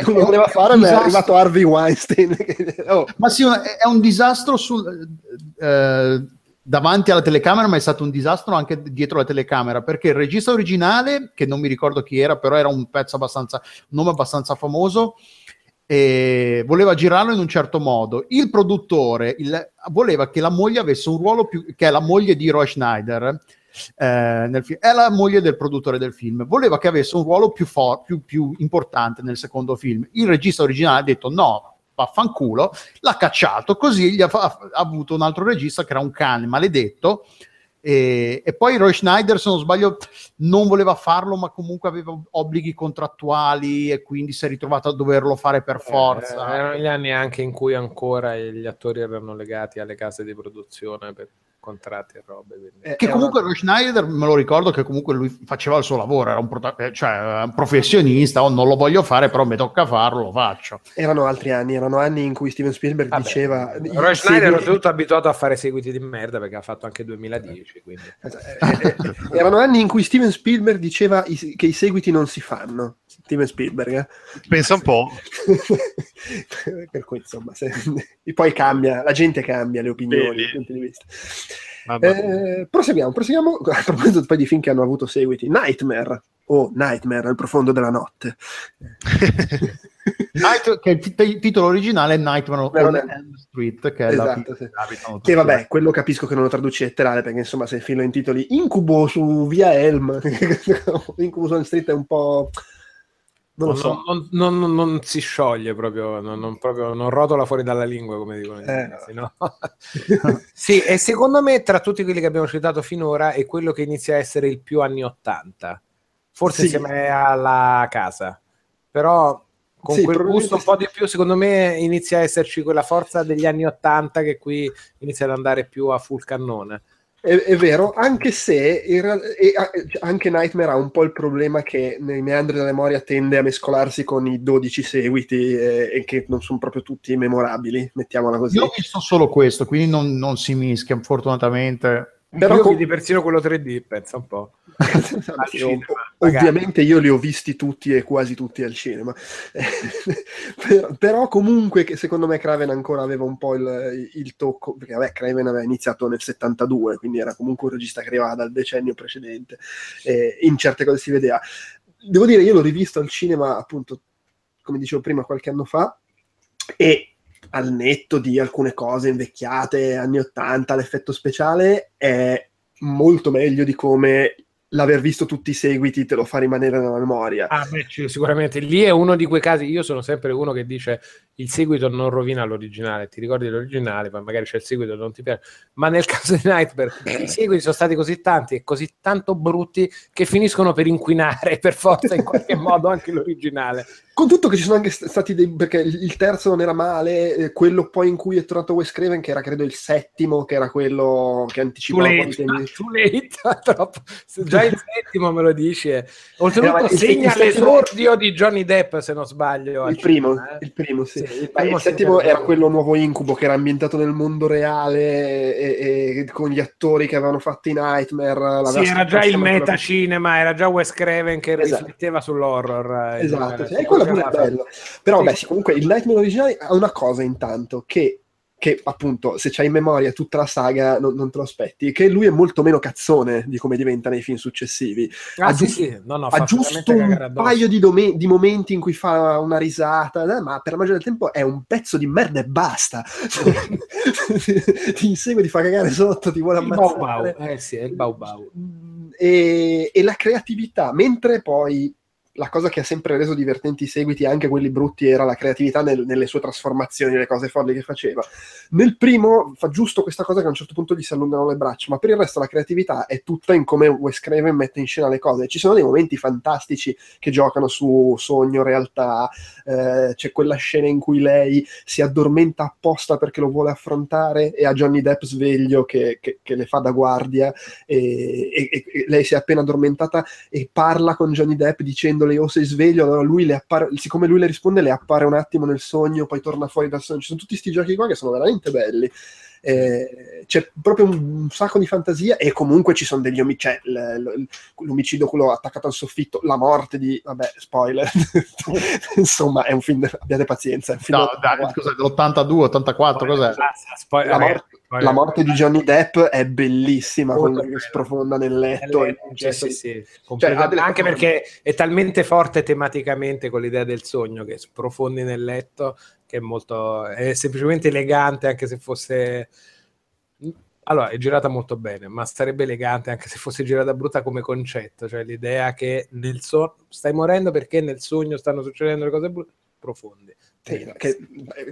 non lo voleva fare, ma è arrivato Harvey Weinstein. oh. Ma sì, è un disastro sul, eh, davanti alla telecamera, ma è stato un disastro anche dietro la telecamera perché il regista originale, che non mi ricordo chi era, però era un pezzo abbastanza, un nome abbastanza famoso e voleva girarlo in un certo modo. Il produttore il, voleva che la moglie avesse un ruolo più, che è la moglie di Roy Schneider. Eh, nel film, è la moglie del produttore del film. Voleva che avesse un ruolo più, for- più, più importante nel secondo film. Il regista originale ha detto no, vaffanculo, l'ha cacciato. Così ha, ha avuto un altro regista che era un cane maledetto e, e, poi Roy Schneider, se non sbaglio, non voleva farlo, ma comunque aveva obblighi contrattuali e quindi si è ritrovato a doverlo fare per eh, forza. Eh, erano gli anni anche in cui ancora gli attori erano legati alle case di produzione per contratti e robe. Eh, che comunque una... Schneider, me lo ricordo che comunque lui faceva il suo lavoro, era un, prota- eh, cioè, un professionista, oh, non lo voglio fare, però mi tocca farlo, lo faccio. Erano altri anni, erano anni in cui Steven Spielberg Vabbè, diceva... Roy Schneider era tutto abituato a fare seguiti di merda perché ha fatto anche 2010. Quindi. Eh, eh, erano anni in cui Steven Spielberg diceva che i seguiti non si fanno. Steven Spielberg. Eh? Pensa un po'. per cui, insomma, se... poi cambia, la gente cambia le opinioni, i punti di vista. Eh, proseguiamo, proseguiamo. A proposito poi di film che hanno avuto seguiti, Nightmare o Nightmare al profondo della notte. Night, che il, t- il, titolo originale è Nightmare on Elm Street, che è esatto, la sì. Che vabbè, quello capisco che non lo traduci letterale, perché insomma se il film lo intitoli Incubo su via Elm, Incubo su Elm Street è un po' Non, lo so. non, non, non, non, si scioglie proprio non, proprio, non rotola fuori dalla lingua, come dicono i eh, no. sì, e secondo me tra tutti quelli che abbiamo citato finora è quello che inizia a essere il più anni 80, forse sì. insieme alla casa. Però con Sì, quel gusto un po' di più, secondo me inizia a esserci quella forza degli anni 80 che qui inizia ad andare più a full cannone. È, è vero, anche se in anche Nightmare ha un po' il problema che nei meandri della memoria tende a mescolarsi con i 12 seguiti e, e che non sono proprio tutti memorabili, mettiamola così. Io ho visto solo questo, quindi non, non si mischia, fortunatamente. Però com- vidi persino quello 3D, pensa un po'. Cinema, ovviamente io li ho visti tutti e quasi tutti al cinema. Però, comunque che secondo me Craven ancora aveva un po' il, il tocco perché vabbè Craven aveva iniziato nel 72 quindi era comunque un regista che arrivava dal decennio precedente e in certe cose si vedeva. Devo dire io l'ho rivisto al cinema appunto come dicevo prima qualche anno fa e al netto di alcune cose invecchiate anni 80 l'effetto speciale è molto meglio di come l'aver visto tutti i seguiti te lo fa rimanere nella memoria. Ah, beh, ci- sicuramente lì è uno di quei casi. Io sono sempre uno che dice il seguito non rovina l'originale. Ti ricordi l'originale, ma magari c'è il seguito e non ti piace. Ma nel caso di Nightmare, i seguiti sono stati così tanti e così tanto brutti che finiscono per inquinare per forza in qualche modo anche l'originale. Con tutto che ci sono anche st- stati dei... perché il terzo non era male, eh, quello poi in cui è tornato Wes Craven, che era credo il settimo, che era quello che anticipava un po' di temi- too late, troppo. Già il settimo me lo dici. eh. Oltretutto Eh, segna l'esordio di Johnny Depp, se non sbaglio. Il primo, cinema, eh. il primo, sì. Sì, il primo il settimo era quello nuovo incubo che era ambientato nel mondo reale e, e con gli attori che avevano fatto i Nightmare. Sì, era già il metacinema, era già Wes Craven che Esatto. rifletteva sull'horror. eh, Esatto, e quello pure è bello. Però, Sì. beh, sì, comunque il Nightmare originale ha una cosa intanto che, che appunto, se c'hai in memoria tutta la saga, non, non te lo aspetti, che lui è molto meno cazzone di come diventa nei film successivi. Ah, ha sì, giusto- sì, no, no, ha giusto un paio di, dome- di momenti in cui fa una risata, eh, ma per la maggior del tempo è un pezzo di merda e basta. ti insegue, ti fa cagare sotto, ti vuole Il bau ammazzare. bau, eh sì, è il bau bau. E, e la creatività, mentre poi la cosa che ha sempre reso divertenti i seguiti, anche quelli brutti, era la creatività nel- nelle sue trasformazioni, le cose folli che faceva. Nel primo fa giusto questa cosa che a un certo punto gli si allungano le braccia, ma per il resto la creatività è tutta in come Wes Craven mette in scena le cose. Ci sono dei momenti fantastici che giocano su sogno, realtà, eh, c'è quella scena in cui lei si addormenta apposta perché lo vuole affrontare e ha Johnny Depp sveglio che, che- che le fa da guardia e, e- e lei si è appena addormentata e parla con Johnny Depp dicendole o sei sveglio, allora lui le appare, siccome lui le risponde le appare un attimo nel sogno, poi torna fuori dal sogno, ci sono tutti questi giochi qua che sono veramente belli. Eh, c'è proprio un, un sacco di fantasia e comunque ci sono degli omicidi, cioè, l- l- l'omicidio quello attaccato al soffitto, la morte di, vabbè, spoiler, insomma è un film, abbiate pazienza, è un film No, dai, cos'è, dell'82, 84, cos'è? Basta, poi- la, morte, la morte di Johnny Depp è bellissima, Molto quando sprofonda nel letto. e- Sì, sì, sì, Cioè, delle anche perché è talmente forte tematicamente con l'idea del sogno che sprofondi nel letto che è molto è semplicemente elegante anche se fosse allora è girata molto bene ma sarebbe elegante anche se fosse girata brutta come concetto cioè l'idea che nel sogno stai morendo perché nel sogno stanno succedendo le cose brutte profonde Sì, che-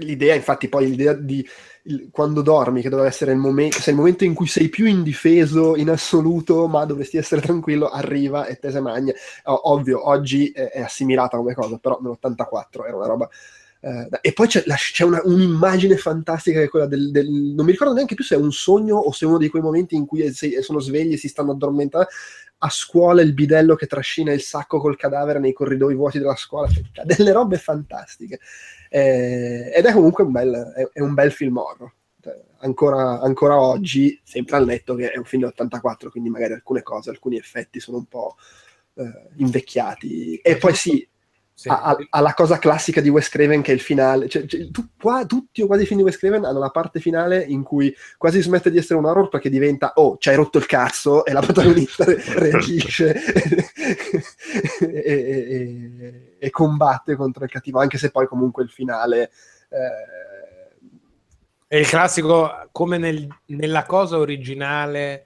l'idea, infatti, poi l'idea di il- quando dormi, che doveva essere il momento, se il momento in cui sei più indifeso in assoluto, ma dovresti essere tranquillo, arriva e te se magna. O- ovvio, oggi è, è assimilata come cosa, però nell'84 era una roba. Eh, e poi c'è, la- c'è una- un'immagine fantastica che è quella del, del- Non mi ricordo neanche più se è un sogno o se è uno di quei momenti in cui se- sono svegli e si stanno addormentando. A scuola il bidello che trascina il sacco col cadavere nei corridoi vuoti della scuola, cioè, delle robe fantastiche. Eh, ed è comunque un bel, è, è un bel film horror. Cioè, Ancora, ancora oggi, sempre al netto che è un film dell'84, quindi magari alcune cose, alcuni effetti sono un po' eh, invecchiati. E poi sì, Sì. ha, ha- ha la cosa classica di Wes Craven che è il finale. Cioè, cioè, tu- qua- tutti o quasi i film di Wes Craven hanno la parte finale in cui quasi smette di essere un horror perché diventa oh, ci hai rotto il cazzo e la protagonista re- reagisce e, e- e- e combatte contro il cattivo, anche se poi comunque il finale... eh, È il classico, come nel- nella cosa originale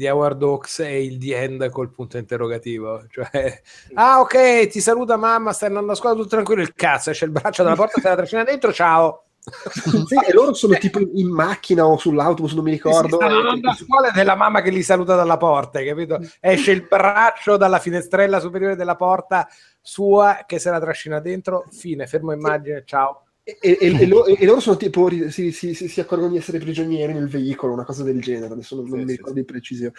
di Howard Hawks, è il The End col punto interrogativo. Cioè, ah, ok, ti saluta mamma, stai andando a scuola tutto tranquillo. Il cazzo, esce il braccio dalla porta, se la trascina dentro, ciao. sì, e loro sono tipo in macchina o sull'autobus, non mi ricordo. Sì, stanno andando a scuola e della mamma che li saluta dalla porta, capito? Esce il braccio dalla finestrella superiore della porta sua che se la trascina dentro, fine, fermo immagine, ciao. E, e, e, lo, e, loro sono tipo si, si, si, si, accorgono di essere prigionieri nel veicolo, una cosa del genere. Adesso non, non sì, mi ricordo sì. di precisione,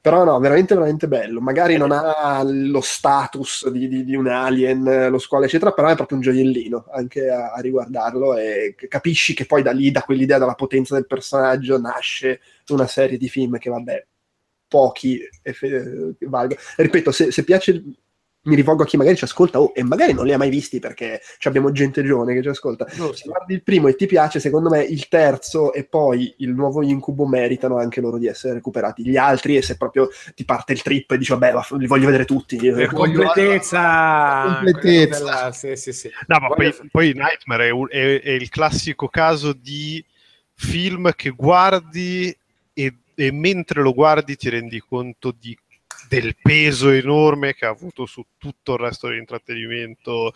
però no, veramente, veramente bello. Magari non ha lo status di, di, di, un alien, lo squalo, eccetera, però è proprio un gioiellino anche a, a, riguardarlo. E capisci che poi da lì, da quell'idea, dalla potenza del personaggio, nasce una serie di film che, vabbè, pochi eh, valgono. Ripeto, se, se piace mi rivolgo a chi magari ci ascolta oh, e magari non li ha mai visti perché abbiamo gente giovane che ci ascolta. Se guardi il primo e ti piace, secondo me il terzo e poi il nuovo incubo meritano anche loro di essere recuperati. Gli altri, e se proprio ti parte il trip e dici vabbè, li voglio vedere tutti. Per completezza. completezza. Della... Sì, sì, sì. No, ma poi, poi, Nightmare è, è, è, il classico caso di film che guardi e, e mentre lo guardi ti rendi conto di del peso enorme che ha avuto su tutto il resto dell'intrattenimento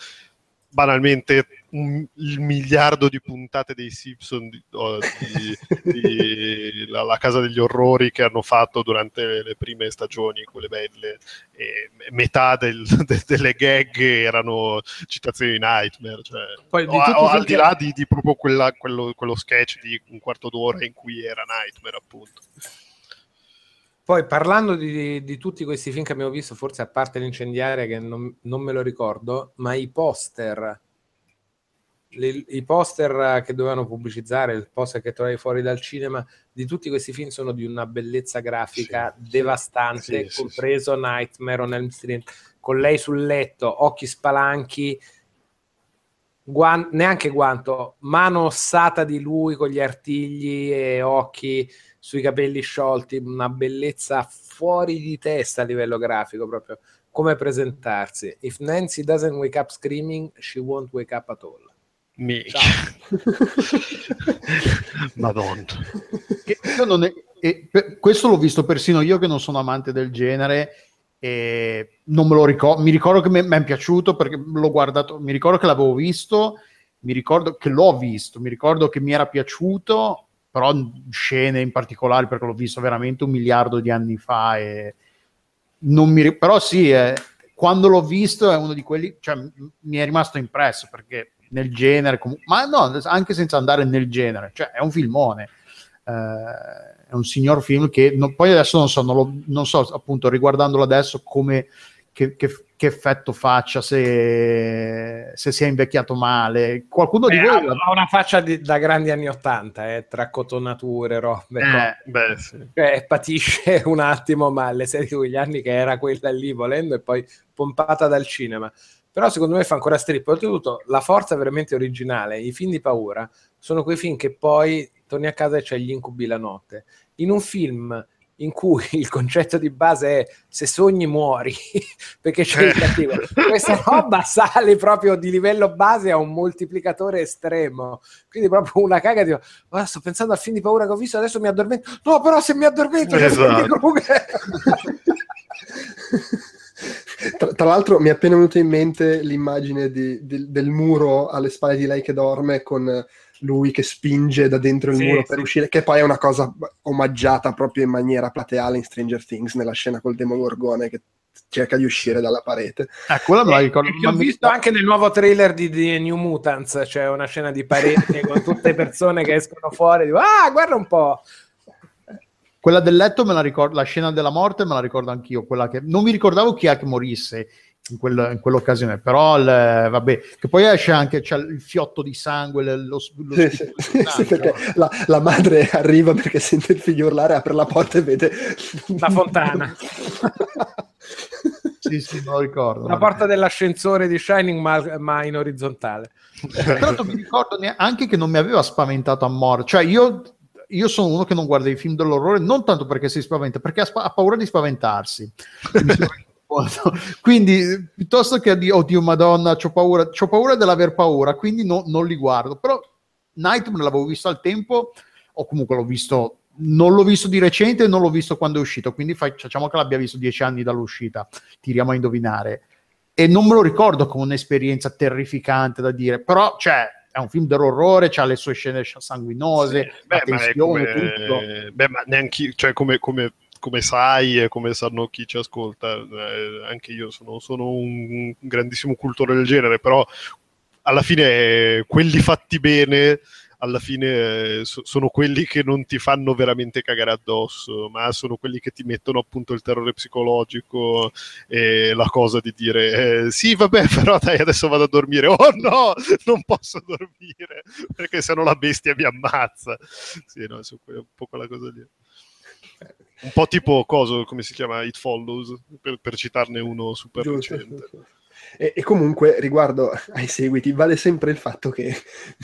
banalmente un, il miliardo di puntate dei Simpson di, oh, di, di la, la, casa degli orrori che hanno fatto durante le, le prime stagioni, quelle belle, e metà del, de, delle gag erano citazioni di Nightmare, cioè, Poi, o, o, al di là di, proprio quella, quello, quello sketch di un quarto d'ora in cui era Nightmare appunto. Poi parlando di, di, tutti questi film che abbiamo visto, forse a parte l'incendiaria che non, non me lo ricordo, ma i poster, le, i poster che dovevano pubblicizzare, il poster che trovavi fuori dal cinema, di tutti questi film sono di una bellezza grafica sì, devastante, sì, compreso sì, Nightmare on Elm Street, con lei sul letto, occhi spalanchi, guan- neanche guanto, mano ossata di lui con gli artigli e occhi sui capelli sciolti, una bellezza fuori di testa a livello grafico, proprio come presentarsi. If Nancy doesn't wake up screaming, she won't wake up at all. Madonna. È, per, questo l'ho visto persino io che non sono amante del genere e non me lo ricordo. Mi ricordo che mi è piaciuto perché l'ho guardato, mi ricordo che l'avevo visto, mi ricordo che l'ho visto, mi ricordo che mi era piaciuto però scene in particolare perché l'ho visto veramente un miliardo di anni fa e non mi però sì eh, quando l'ho visto è uno di quelli cioè mi è rimasto impresso perché nel genere com- ma no anche senza andare nel genere cioè è un filmone eh, è un signor film che no, poi adesso non so non, lo, non so appunto riguardandolo adesso come che, che, che effetto faccia se, se, si è invecchiato male. Qualcuno di eh, voi ha una faccia di, da grandi anni 80, eh, tra cotonature, robe. Eh, beh, sì. eh, patisce un attimo, ma le serie di quegli anni che era quella lì volendo e poi pompata dal cinema. Però secondo me fa ancora strip. Oltretutto, la forza veramente originale. I film di paura sono quei film che poi torni a casa e c'è gli incubi la notte. In un film in cui il concetto di base è se sogni muori perché c'è il cattivo. Questa roba sale proprio di livello base a un moltiplicatore estremo. Quindi proprio una caga di oh, sto pensando al film di paura che ho visto, adesso mi addormento. No, però se mi addormento esatto. Tra, tra, l'altro mi è appena venuta in mente l'immagine di, di, del muro alle spalle di lei che dorme con lui che spinge da dentro il sì, muro per uscire, che poi è una cosa omaggiata proprio in maniera plateale in Stranger Things, nella scena col Demogorgone che cerca di uscire dalla parete. Ah, quello me la ricordo. Eh, ho visto anche nel nuovo trailer di, di New Mutants, c'è cioè una scena di parete con tutte le persone che escono fuori, dico, ah, guarda un po'. Quella del letto me la ricordo, la scena della morte me la ricordo anch'io, quella che non mi ricordavo chi è che morisse in, quel, in quell'occasione, però il, vabbè, che poi esce anche c'è il fiotto di sangue, lo, lo sì, sì, sì, perché la, la, madre arriva perché sente il figlio urlare, apre la porta e vede la fontana. sì, sì, non lo ricordo. La porta dell'ascensore di Shining, ma, ma in orizzontale. Tra l'altro mi ricordo anche che non mi aveva spaventato a morte, cioè io io sono uno che non guarda i film dell'orrore non tanto perché si spaventa, perché ha, sp- ha paura di spaventarsi. quindi piuttosto che di oddio madonna ho paura, c'ho paura dell'aver paura quindi no, non li guardo. Però Nightmare l'avevo visto al tempo o comunque l'ho visto non l'ho visto di recente non l'ho visto quando è uscito quindi facciamo che l'abbia visto dieci anni dall'uscita tiriamo a indovinare. E non me lo ricordo come un'esperienza terrificante da dire però cioè è un film dell'orrore, ha le sue scene sanguinose, Sì, beh, ma come- tutto. Beh, ma neanche cioè come, come- come sai e come sanno chi ci ascolta, eh, anche io sono, sono un grandissimo cultore del genere, però alla fine eh, quelli fatti bene, alla fine eh, so- sono quelli che non ti fanno veramente cagare addosso, ma sono quelli che ti mettono appunto il terrore psicologico e la cosa di dire eh, sì vabbè però dai adesso vado a dormire, oh no non posso dormire perché sennò la bestia mi ammazza. Sì, no, que- un po' quella cosa lì. Un po' tipo coso, come si chiama? It Follows, per, per citarne uno super recente. E, e comunque riguardo ai seguiti vale sempre il fatto che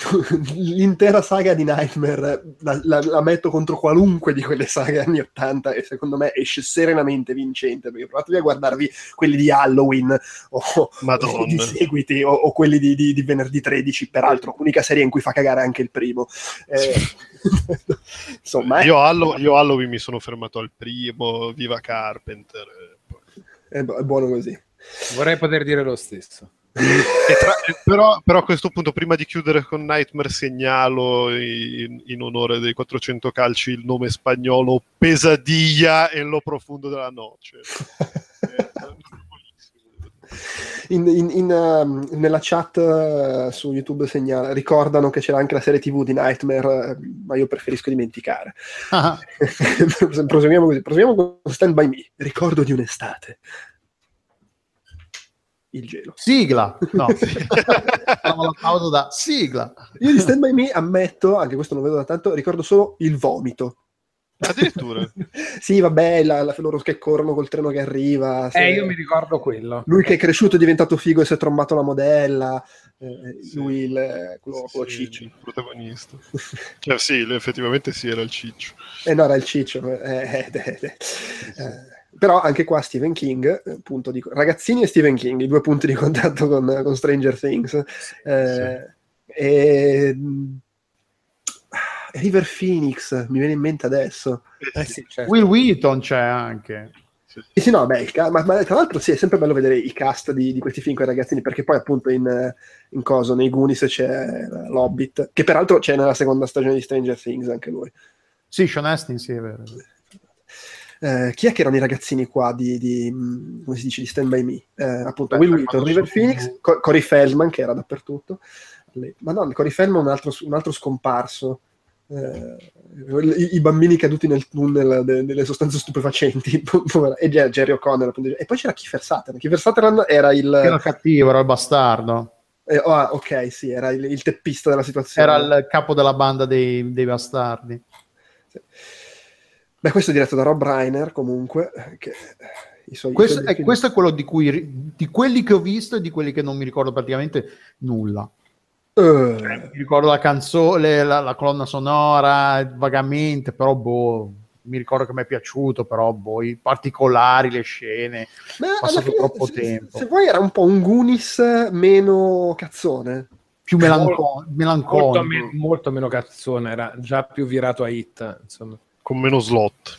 l'intera saga di Nightmare la, la- la metto contro qualunque di quelle saghe anni 80 e secondo me esce serenamente vincente perché provatevi a guardarvi quelli di Halloween o, o di seguiti o, o quelli di, di- di venerdì 13 peraltro l'unica serie in cui fa cagare anche il primo. Eh, insomma eh, Io, Hallow- io Halloween mi sono fermato al primo, viva Carpenter. eh, è, bu- è buono così Vorrei poter dire lo stesso. Tra- però, però a questo punto, prima di chiudere con Nightmare, segnalo in, in onore dei 400 calci il nome spagnolo Pesadilla e lo profondo della noce. Eh, In- in- in, um, nella chat uh, su YouTube segnala, ricordano che c'era anche la serie TV di Nightmare, uh, ma io preferisco dimenticare. Ah, proseguiamo così. Proseguiamo con Stand By Me. Ricordo di un'estate. Il gelo. sigla, no, la pausa da sigla. Io di Stand By Me ammetto, anche questo non vedo da tanto, ricordo solo il vomito. Addirittura. sì, vabbè, la, la- loro che corrono col treno che arriva. se- Eh, io mi ricordo quello. Lui che è cresciuto è diventato figo e si è trombato la modella. eh, Sì. lui, il, quello, quello Sì, ciccio. il protagonista. Cioè, sì, effettivamente sì, era il ciccio. Eh no, era il ciccio. eh, eh, eh, eh. Eh, però anche qua Stephen King, eh, punto di, ragazzini e Stephen King, i due punti di contatto con, con Stranger Things. Eh, e, mh, River Phoenix mi viene in mente adesso. Eh sì, certo. Will Wheaton c'è anche. E sì, no, beh, il ca- ma, ma tra l'altro sì, è sempre bello vedere i cast di, di questi film con i ragazzini, perché poi appunto in, eh, in coso, nei Goonies c'è l'Hobbit, che peraltro c'è nella seconda stagione di Stranger Things anche lui. Sì, Sean Astin, sì, è vero. Eh, chi è che erano i ragazzini qua di, di, mh, come si dice, di Stand By Me? Eh, appunto, Beh, Will Wheaton, River sono- Phoenix, Co- Corey Feldman che era dappertutto. Ma no, Corey Feldman è un altro, un altro scomparso. Eh, i, i bambini caduti nel tunnel de- delle sostanze stupefacenti e Jer- Jerry O'Connor appunto. e poi c'era Kiefer Sutherland Kiefer Sutherland era il Era cattivo, era il bastardo. eh, oh, ah, ok sì era il, il teppista della situazione Era il capo della banda dei, dei bastardi. Sì. Beh questo è diretto da Rob Reiner comunque che, i suoi, i Questo, suoi è, questo è quello di cui di quelli che ho visto e di quelli che non mi ricordo praticamente nulla. Eh, Mi ricordo la canzone, la, la colonna sonora vagamente, però boh, mi ricordo che mi è piaciuto, però boh, i particolari, le scene. Ma passato alla fine, troppo se- tempo. Se vuoi era un po' un Goonies meno cazzone. più melanco- Molto, melanconico. me- molto meno cazzone, era già più virato a hit. Insomma. Con meno slot.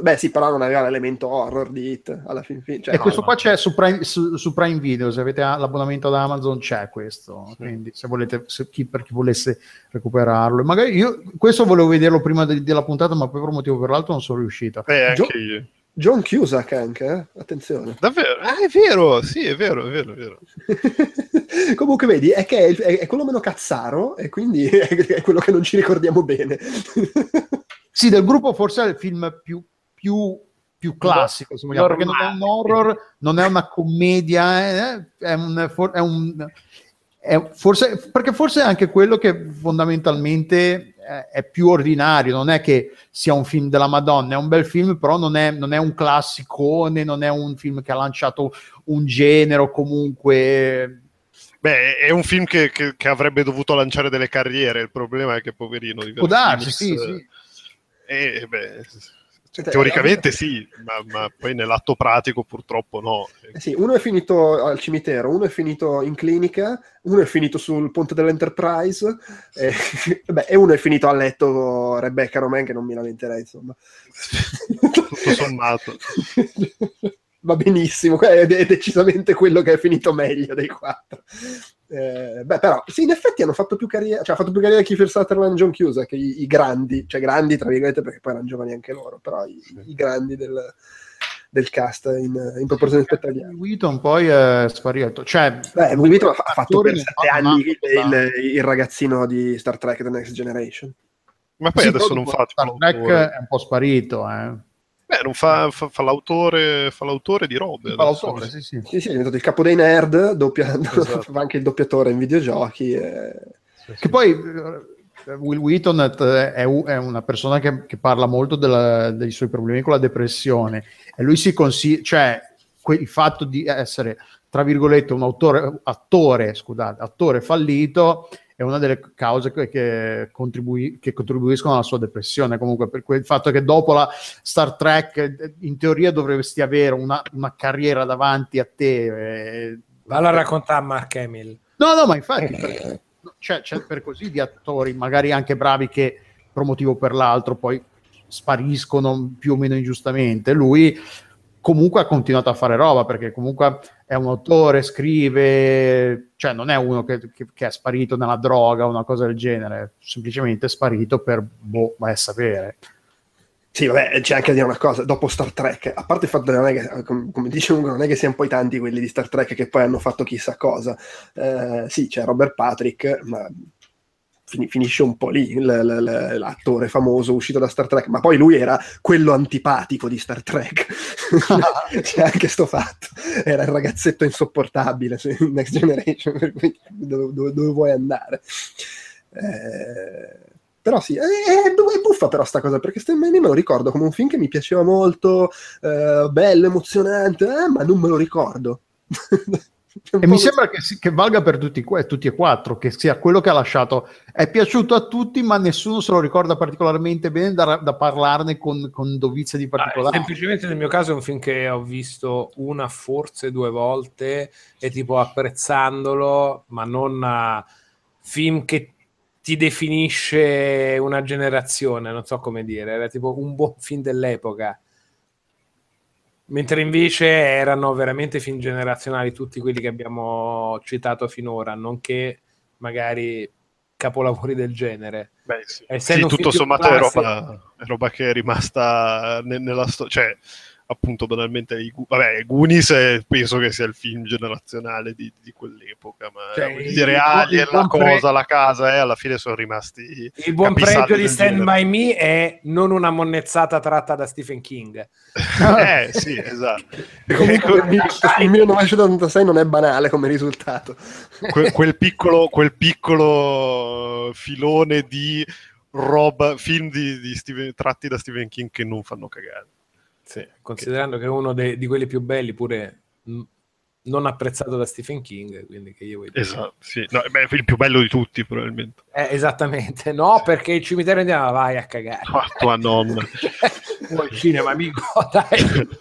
Beh sì, però non aveva l'elemento horror di Hit alla fin fine. Cioè, e no, questo no. qua c'è su Prime, su- su Prime Video, se avete l'abbonamento ad Amazon c'è questo, quindi se volete, se chi, per chi volesse recuperarlo. Magari io questo volevo vederlo prima de- della puntata, ma poi per un motivo o per l'altro non sono riuscito. Eh, anche Gio- io. John Cusack anche, eh? attenzione. Davvero? Ah, è vero, sì, è vero, è vero, è vero. Comunque vedi, è che è, il- è- è quello meno cazzaro e quindi è, è quello che non ci ricordiamo bene. Sì, del gruppo forse è il film più, più, più classico, se vogliamo, perché non è un horror, non è una commedia, eh, è un, for- è un- è forse, perché forse è anche quello che fondamentalmente è più ordinario, non è che sia un film della Madonna, è un bel film, però non è, non è un classicone, non è un film che ha lanciato un genere comunque... Beh, è un film che, che- che avrebbe dovuto lanciare delle carriere. Il problema è che, poverino, Può darsi, sì, sì. Eh, beh, Cioè, teoricamente sì, ma, ma poi nell'atto pratico purtroppo no. Eh sì, uno è finito al cimitero, uno è finito in clinica, uno è finito sul ponte dell'Enterprise e, vabbè, e uno è finito a letto Rebecca Romain che non mi lamenterei insomma. Tutto sommato. va benissimo, è, è decisamente quello che è finito meglio dei quattro. Eh, beh, però, sì, in effetti hanno fatto più carriera, cioè ha fatto più carriera Kiefer Sutherland e John Cusack, i, i grandi, cioè grandi tra virgolette perché poi erano giovani anche loro, però i, i grandi del, del cast in, in proporzione rispetto agli altri. Wheaton poi è sparito. Cioè, Beh, Wheaton ha fa- ha fatto per sette anni il, il- ragazzino di Star Trek The Next Generation. Ma poi Sì, adesso non fa Star Trek è un po' sparito, eh. Beh, non fa, fa- fa l'autore, fa l'autore di robe. Fa l'autore, sì, sì. Sì, sì, è diventato il capo dei nerd, doppia, Esatto. fa anche il doppiatore in videogiochi. eh. Che poi eh, Will Wheaton è, è u- è una persona che, che parla molto della- dei suoi problemi con la depressione e lui si consiglia, cioè que- il fatto di essere, tra virgolette, un autore, attore, scusate, attore fallito è una delle cause che, che contribui- che contribuiscono alla sua depressione. Comunque, per quel fatto che dopo la Star Trek, in teoria dovresti avere una, una carriera davanti a te. eh, Valla a raccontare a Mark Hamill. No, no, ma infatti per- c'è, c'è per così di attori, magari anche bravi, che per un motivo o per l'altro poi spariscono più o meno ingiustamente. Lui comunque ha continuato a fare roba perché comunque è un autore, scrive, cioè non è uno che, che- che è sparito nella droga o una cosa del genere, è semplicemente sparito per boh, vai a sapere. Sì, vabbè, c'è anche da dire una cosa, dopo Star Trek, a parte il fatto che non è che, com- come dice uno, non è che siano poi tanti quelli di Star Trek che poi hanno fatto chissà cosa. Eh, sì, c'è Robert Patrick, ma fini- finisce un po' lì, l- l- l'attore famoso uscito da Star Trek, ma poi lui era quello antipatico di Star Trek. c'è anche sto fatto, era il ragazzetto insopportabile su Next Generation, per cui dove, dove- dove vuoi andare? Eh, però sì, è, è- è buffa però sta cosa, perché Me me lo ricordo come un film che mi piaceva molto, eh, bello, emozionante, eh, ma non me lo ricordo. E mi sembra che, si- che valga per tutti, tutti e quattro, che sia quello che ha lasciato. È piaciuto a tutti, ma nessuno se lo ricorda particolarmente bene da, da parlarne con, con dovizia di Ah, particolare. semplicemente nel mio caso è un film che ho visto una, forse due volte e tipo apprezzandolo, ma non a film che ti definisce una generazione, non so come dire, era tipo un buon film dell'epoca. Mentre invece erano veramente film generazionali tutti quelli che abbiamo citato finora, nonché magari capolavori del genere. Beh, sì. Sì, tutto sommato è roba, è roba che è rimasta ne- nella storia. Cioè, appunto, banalmente, i vabbè, Goonies è- penso che sia il film generazionale di, di quell'epoca, ma Cioè, il- dire, Alien, la buon pre- cosa, la casa, eh, alla fine sono rimasti Il buon pregio di Stand genere. By Me è non una monnezzata tratta da Stephen King. eh, sì, esatto. Comunque il, il 1986 non è banale come risultato. Que- quel, piccolo, quel piccolo filone di roba, film di, di Stephen- tratti da Stephen King che non fanno cagare. Considerando che è uno de- di quelli più belli, pure mh, non apprezzato da Stephen King, quindi che io dire. Esatto, sì. No, beh, il più bello di tutti, probabilmente. Eh, esattamente, no, perché il cimitero indiano vai a cagare. Ah, tua nonna. Vuoi il cinema, amico, dai.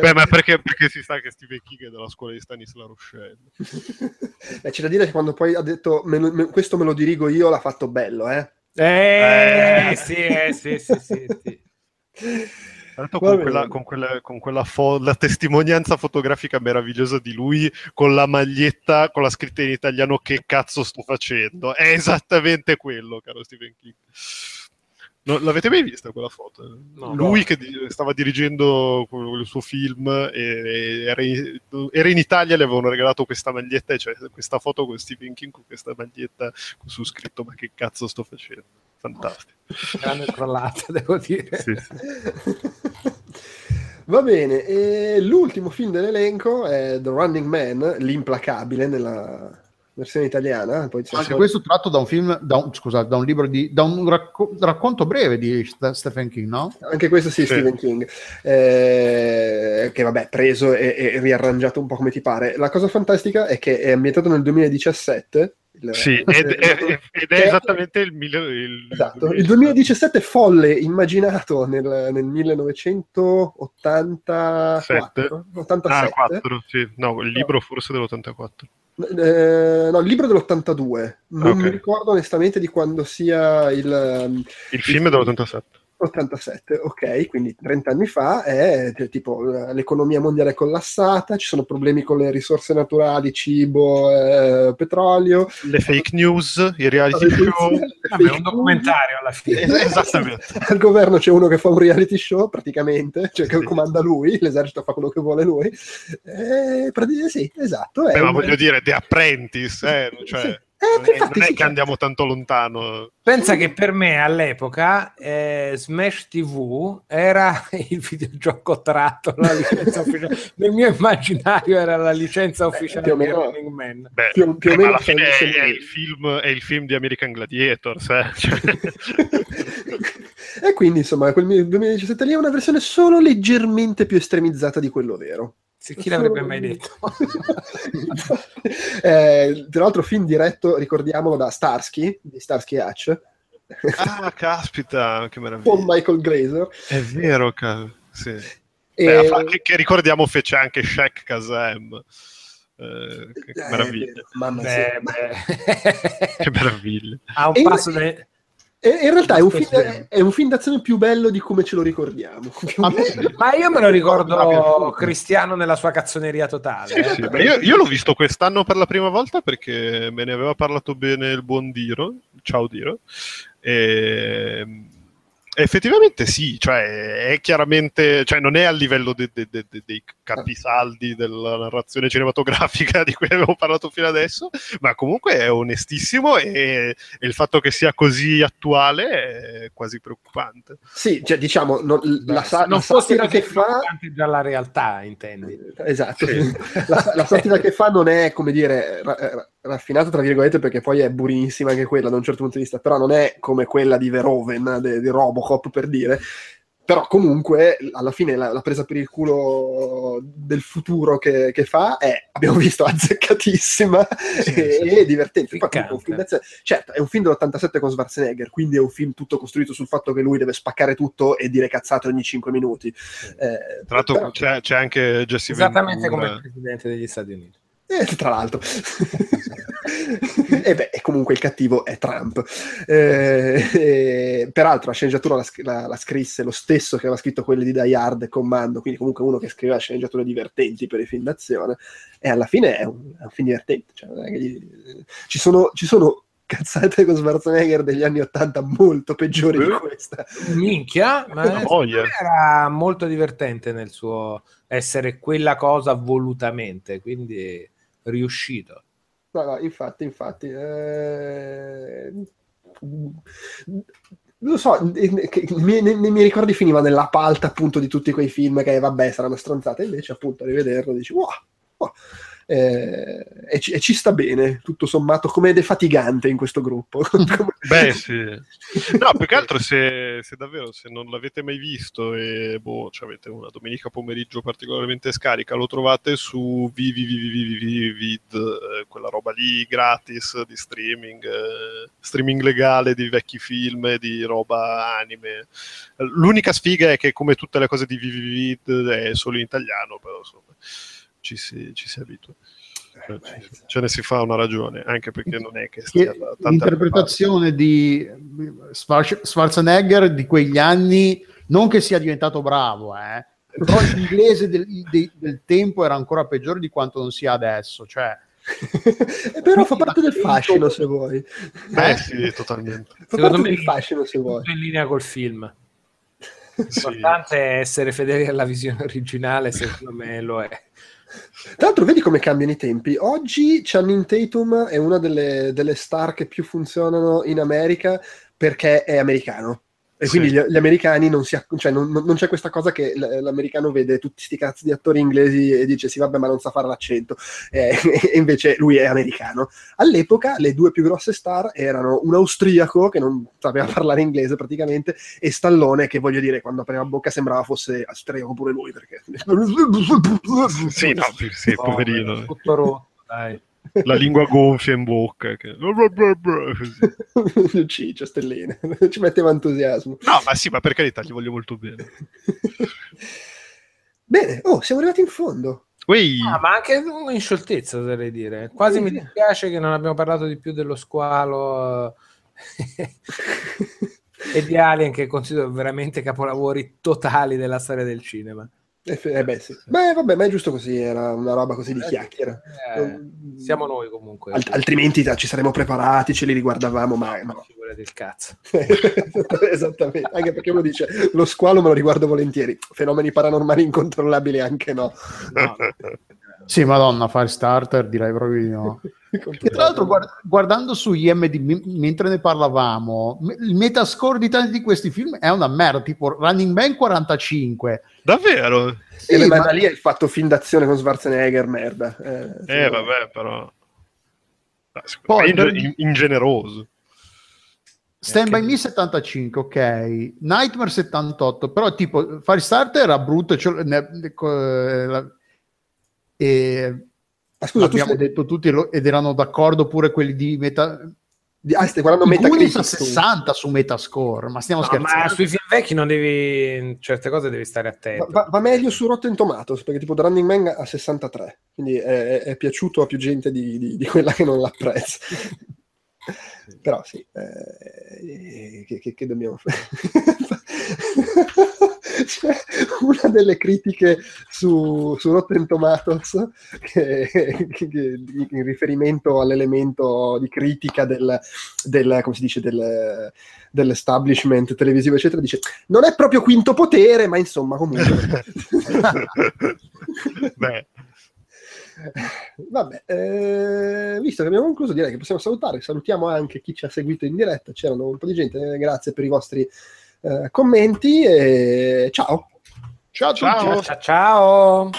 Beh, ma perché, perché si sa che Stephen King è della scuola di Stanisla Rochelle. Eh, c'è da dire che quando poi ha detto "Me lo- me- questo me lo dirigo io, l'ha fatto bello, eh. Eh, Eh. sì, eh, sì, sì, sì, sì. Tra l'altro Va con quella, con quella, con quella fo- la testimonianza fotografica meravigliosa di lui con la maglietta con la scritta in italiano che cazzo sto facendo è esattamente quello caro Stephen King No, l'avete mai vista quella foto? No. lui che di- stava dirigendo il suo film e, e era, in, era in Italia le avevano regalato questa maglietta c'è questa foto con Stephen King con questa maglietta su scritto ma che cazzo sto facendo fantastico Grande trollata, devo dire. Sì, sì. Va bene, e l'ultimo film dell'elenco è The Running Man, l'implacabile nella versione italiana. Poi c'è Anche questo tratto da un film, da un, scusate, da un libro di, da un racco- racconto breve di St- Stephen King, no? Anche questo sì, Sì. Stephen King, eh, che vabbè, preso e, e riarrangiato un po' come ti pare. La cosa fantastica è che è ambientato nel 2017. Il- Sì, ed, ed- ed è esattamente il, il, Esatto, il 2017 folle immaginato nel, nel 1984 87. Ah, 4, sì. No, il libro forse dell'84. Eh, no, il libro dell'82 non Ok. mi ricordo onestamente di quando sia il, Il film è dell'87. 87, ok, quindi 30 anni fa è eh, tipo eh, l'economia mondiale è collassata, ci sono problemi con le risorse naturali, cibo, eh, petrolio. Le fake news, i reality show. Vabbè, un documentario alla fine. Esattamente. Al governo c'è uno che fa un reality show praticamente, cioè che comanda lui, l'esercito fa quello che vuole lui. Eh, sì, esatto. Beh, ma voglio dire, The Apprentice, eh, cioè... Sì. Eh, infatti, non è sì, che andiamo tanto lontano. Pensa che per me all'epoca eh, Smash TV era il videogioco tratto, la licenza ufficiale. Nel mio immaginario era la licenza ufficiale Beh, di Running Man. Beh, più, più o meno alla fine è, è, il film, è il film di American Gladiators. Eh? Cioè... e quindi insomma, quel 2017 lì è una versione solo leggermente più estremizzata di quello vero. Sì, chi l'avrebbe mai detto? eh, tra l'altro film diretto, ricordiamolo, da Starsky, di Starsky Hatch. ah, caspita, che meraviglia. Con Michael Glazer. È vero, ca- sì. E... Beh, che, che, ricordiamo fece anche Shaq Kazem. Eh, che, che eh, meraviglia. Mamma beh, beh. che meraviglia. A un passo da in realtà è un, film, è un, film, d'azione più bello di come ce lo ricordiamo. Ma io me lo ricordo Cristiano nella sua cazzoneria totale. Sì, sì, io, io, l'ho visto quest'anno per la prima volta perché me ne aveva parlato bene il buon Diro. Ciao Diro. E Effettivamente sì, cioè è chiaramente, cioè non è a livello de, de, de, dei capisaldi della narrazione cinematografica di cui avevo parlato fino adesso, ma comunque è onestissimo e, e il fatto che sia così attuale è quasi preoccupante. Sì, cioè diciamo, non, Beh, la, sa- non la satira che fa... dalla realtà, intendi. Esatto, sì. la, la satira che fa non è, come dire, ra- raffinata tra virgolette perché poi è burinissima anche quella da un certo punto di vista, però non è come quella di Verhoeven, de, di Robocop per dire, però comunque alla fine la, la, presa per il culo del futuro che, che, fa è, abbiamo visto, azzeccatissima sì, e, sì. e, divertente. Infatti, un film certo, è un film dell'87 con Schwarzenegger, quindi è un film tutto costruito sul fatto che lui deve spaccare tutto e dire cazzate ogni 5 minuti. Eh, Tra l'altro però... c'è, c'è, anche Jesse Esattamente Ventura. come il presidente degli Stati Uniti. Eh, tra l'altro. e beh, comunque il cattivo è Trump. Eh, eh, peraltro la sceneggiatura la, la, la, scrisse lo stesso che aveva scritto quelle di Die Hard Commando, quindi comunque uno che scriveva sceneggiature divertenti per i film d'azione. E alla fine è un, è un film divertente. Cioè, gli, ci, sono, ci sono cazzate con Schwarzenegger degli anni 80 molto peggiori di questa. Minchia, ma era molto divertente nel suo essere quella cosa volutamente, quindi riuscito. No, no, infatti, infatti. Eh... Lo so, nei, nei, miei ricordi finiva nella palta appunto di tutti quei film che vabbè saranno stronzate, invece appunto a rivederlo dici wow, wow eh, e, ci, e, ci, sta bene, tutto sommato, come defatigante in questo gruppo. Beh, sì. No, più che altro se, se, davvero, se non l'avete mai visto e boh, cioè avete una domenica pomeriggio particolarmente scarica, lo trovate su Vivid, eh, quella roba lì gratis di streaming, eh, streaming legale di vecchi film, di roba anime. L'unica sfiga è che come tutte le cose di Vivid è solo in italiano, però insomma ci si, ci si abitua. Eh, ce, ce ne si fa una ragione, anche perché non è che stia L'interpretazione di Schwarzenegger di quegli anni, non che sia diventato bravo, eh, però l'inglese del, del, del tempo era ancora peggiore di quanto non sia adesso, cioè. Eh, però fa parte del fascino se vuoi. Beh sì totalmente. Fa secondo me il fascino se vuoi. in linea col film. L'importante sì. è essere fedeli alla visione originale secondo me lo è tra l'altro, vedi come cambiano i tempi. Oggi Channing Tatum è una delle, delle star che più funzionano in America perché è americano. E sì. quindi gli, gli, americani non, si, cioè non, non, c'è questa cosa che l'americano vede tutti questi cazzi di attori inglesi e dice sì vabbè ma non sa fare l'accento. Eh, e invece lui è americano. All'epoca le due più grosse star erano un austriaco che non sapeva parlare inglese praticamente e Stallone che voglio dire quando apriva bocca sembrava fosse austriaco pure lui perché sì no sì, poverino. tutto rotto dai la lingua gonfia in bocca. Che... Ciccio, stelline, ci metteva entusiasmo. No, ma sì, ma per carità, gli voglio molto bene. bene, oh, siamo arrivati in fondo. Ah, ma anche in scioltezza, oserei dire. Quasi mi dispiace che non abbiamo parlato di più dello squalo. e di Alien che considero veramente capolavori totali della storia del cinema. Eh, eh beh, sì. beh, vabbè, ma è giusto così, era una roba così di chiacchiera. Eh, siamo noi comunque. Alt- altrimenti ci saremmo preparati, ce li riguardavamo, ma no. Figura del cazzo. Esattamente, anche perché uno dice lo squalo me lo riguardo volentieri, fenomeni paranormali incontrollabili anche no. no. Sì, madonna, Firestarter direi proprio di no. E tra l'altro, guard- guardando su IMD m- mentre ne parlavamo, m- il metascore di tanti di questi film è una merda, tipo Running Man 45. Davvero? Sì, e ma... lì hai fatto film d'azione con Schwarzenegger, merda. Eh, eh vabbè, però... Poi, in- ingeneroso. Stand by Me 75, ok. Nightmare 78, però tipo Firestarter era brutto, cioè, ne, ne, ne, e Ah, scusa, abbiamo stai... detto tutti ed erano d'accordo pure quelli di Meta... Ah, stai guardando Metacritic 60 su Metascore, ma stiamo no, scherzando. Ma sui film vecchi non devi certe cose devi stare attento. Va, va, meglio su Rotten Tomatoes, perché tipo The Running Man a 63, quindi è, è piaciuto a più gente di, di, di quella che non l'apprezza. Però sì, eh, che, che, che dobbiamo fare? C'è una delle critiche su, su Rotten Tomatoes che, che, in riferimento all'elemento di critica del, del come si dice, del, dell'establishment televisivo, eccetera, dice non è proprio quinto potere, ma insomma comunque. Beh. Vabbè, eh, visto che abbiamo concluso, direi che possiamo salutare. Salutiamo anche chi ci ha seguito in diretta. C'erano un po' di gente. Grazie per i vostri eh, commenti. E ciao. Ciao, ciao. ciao. ciao.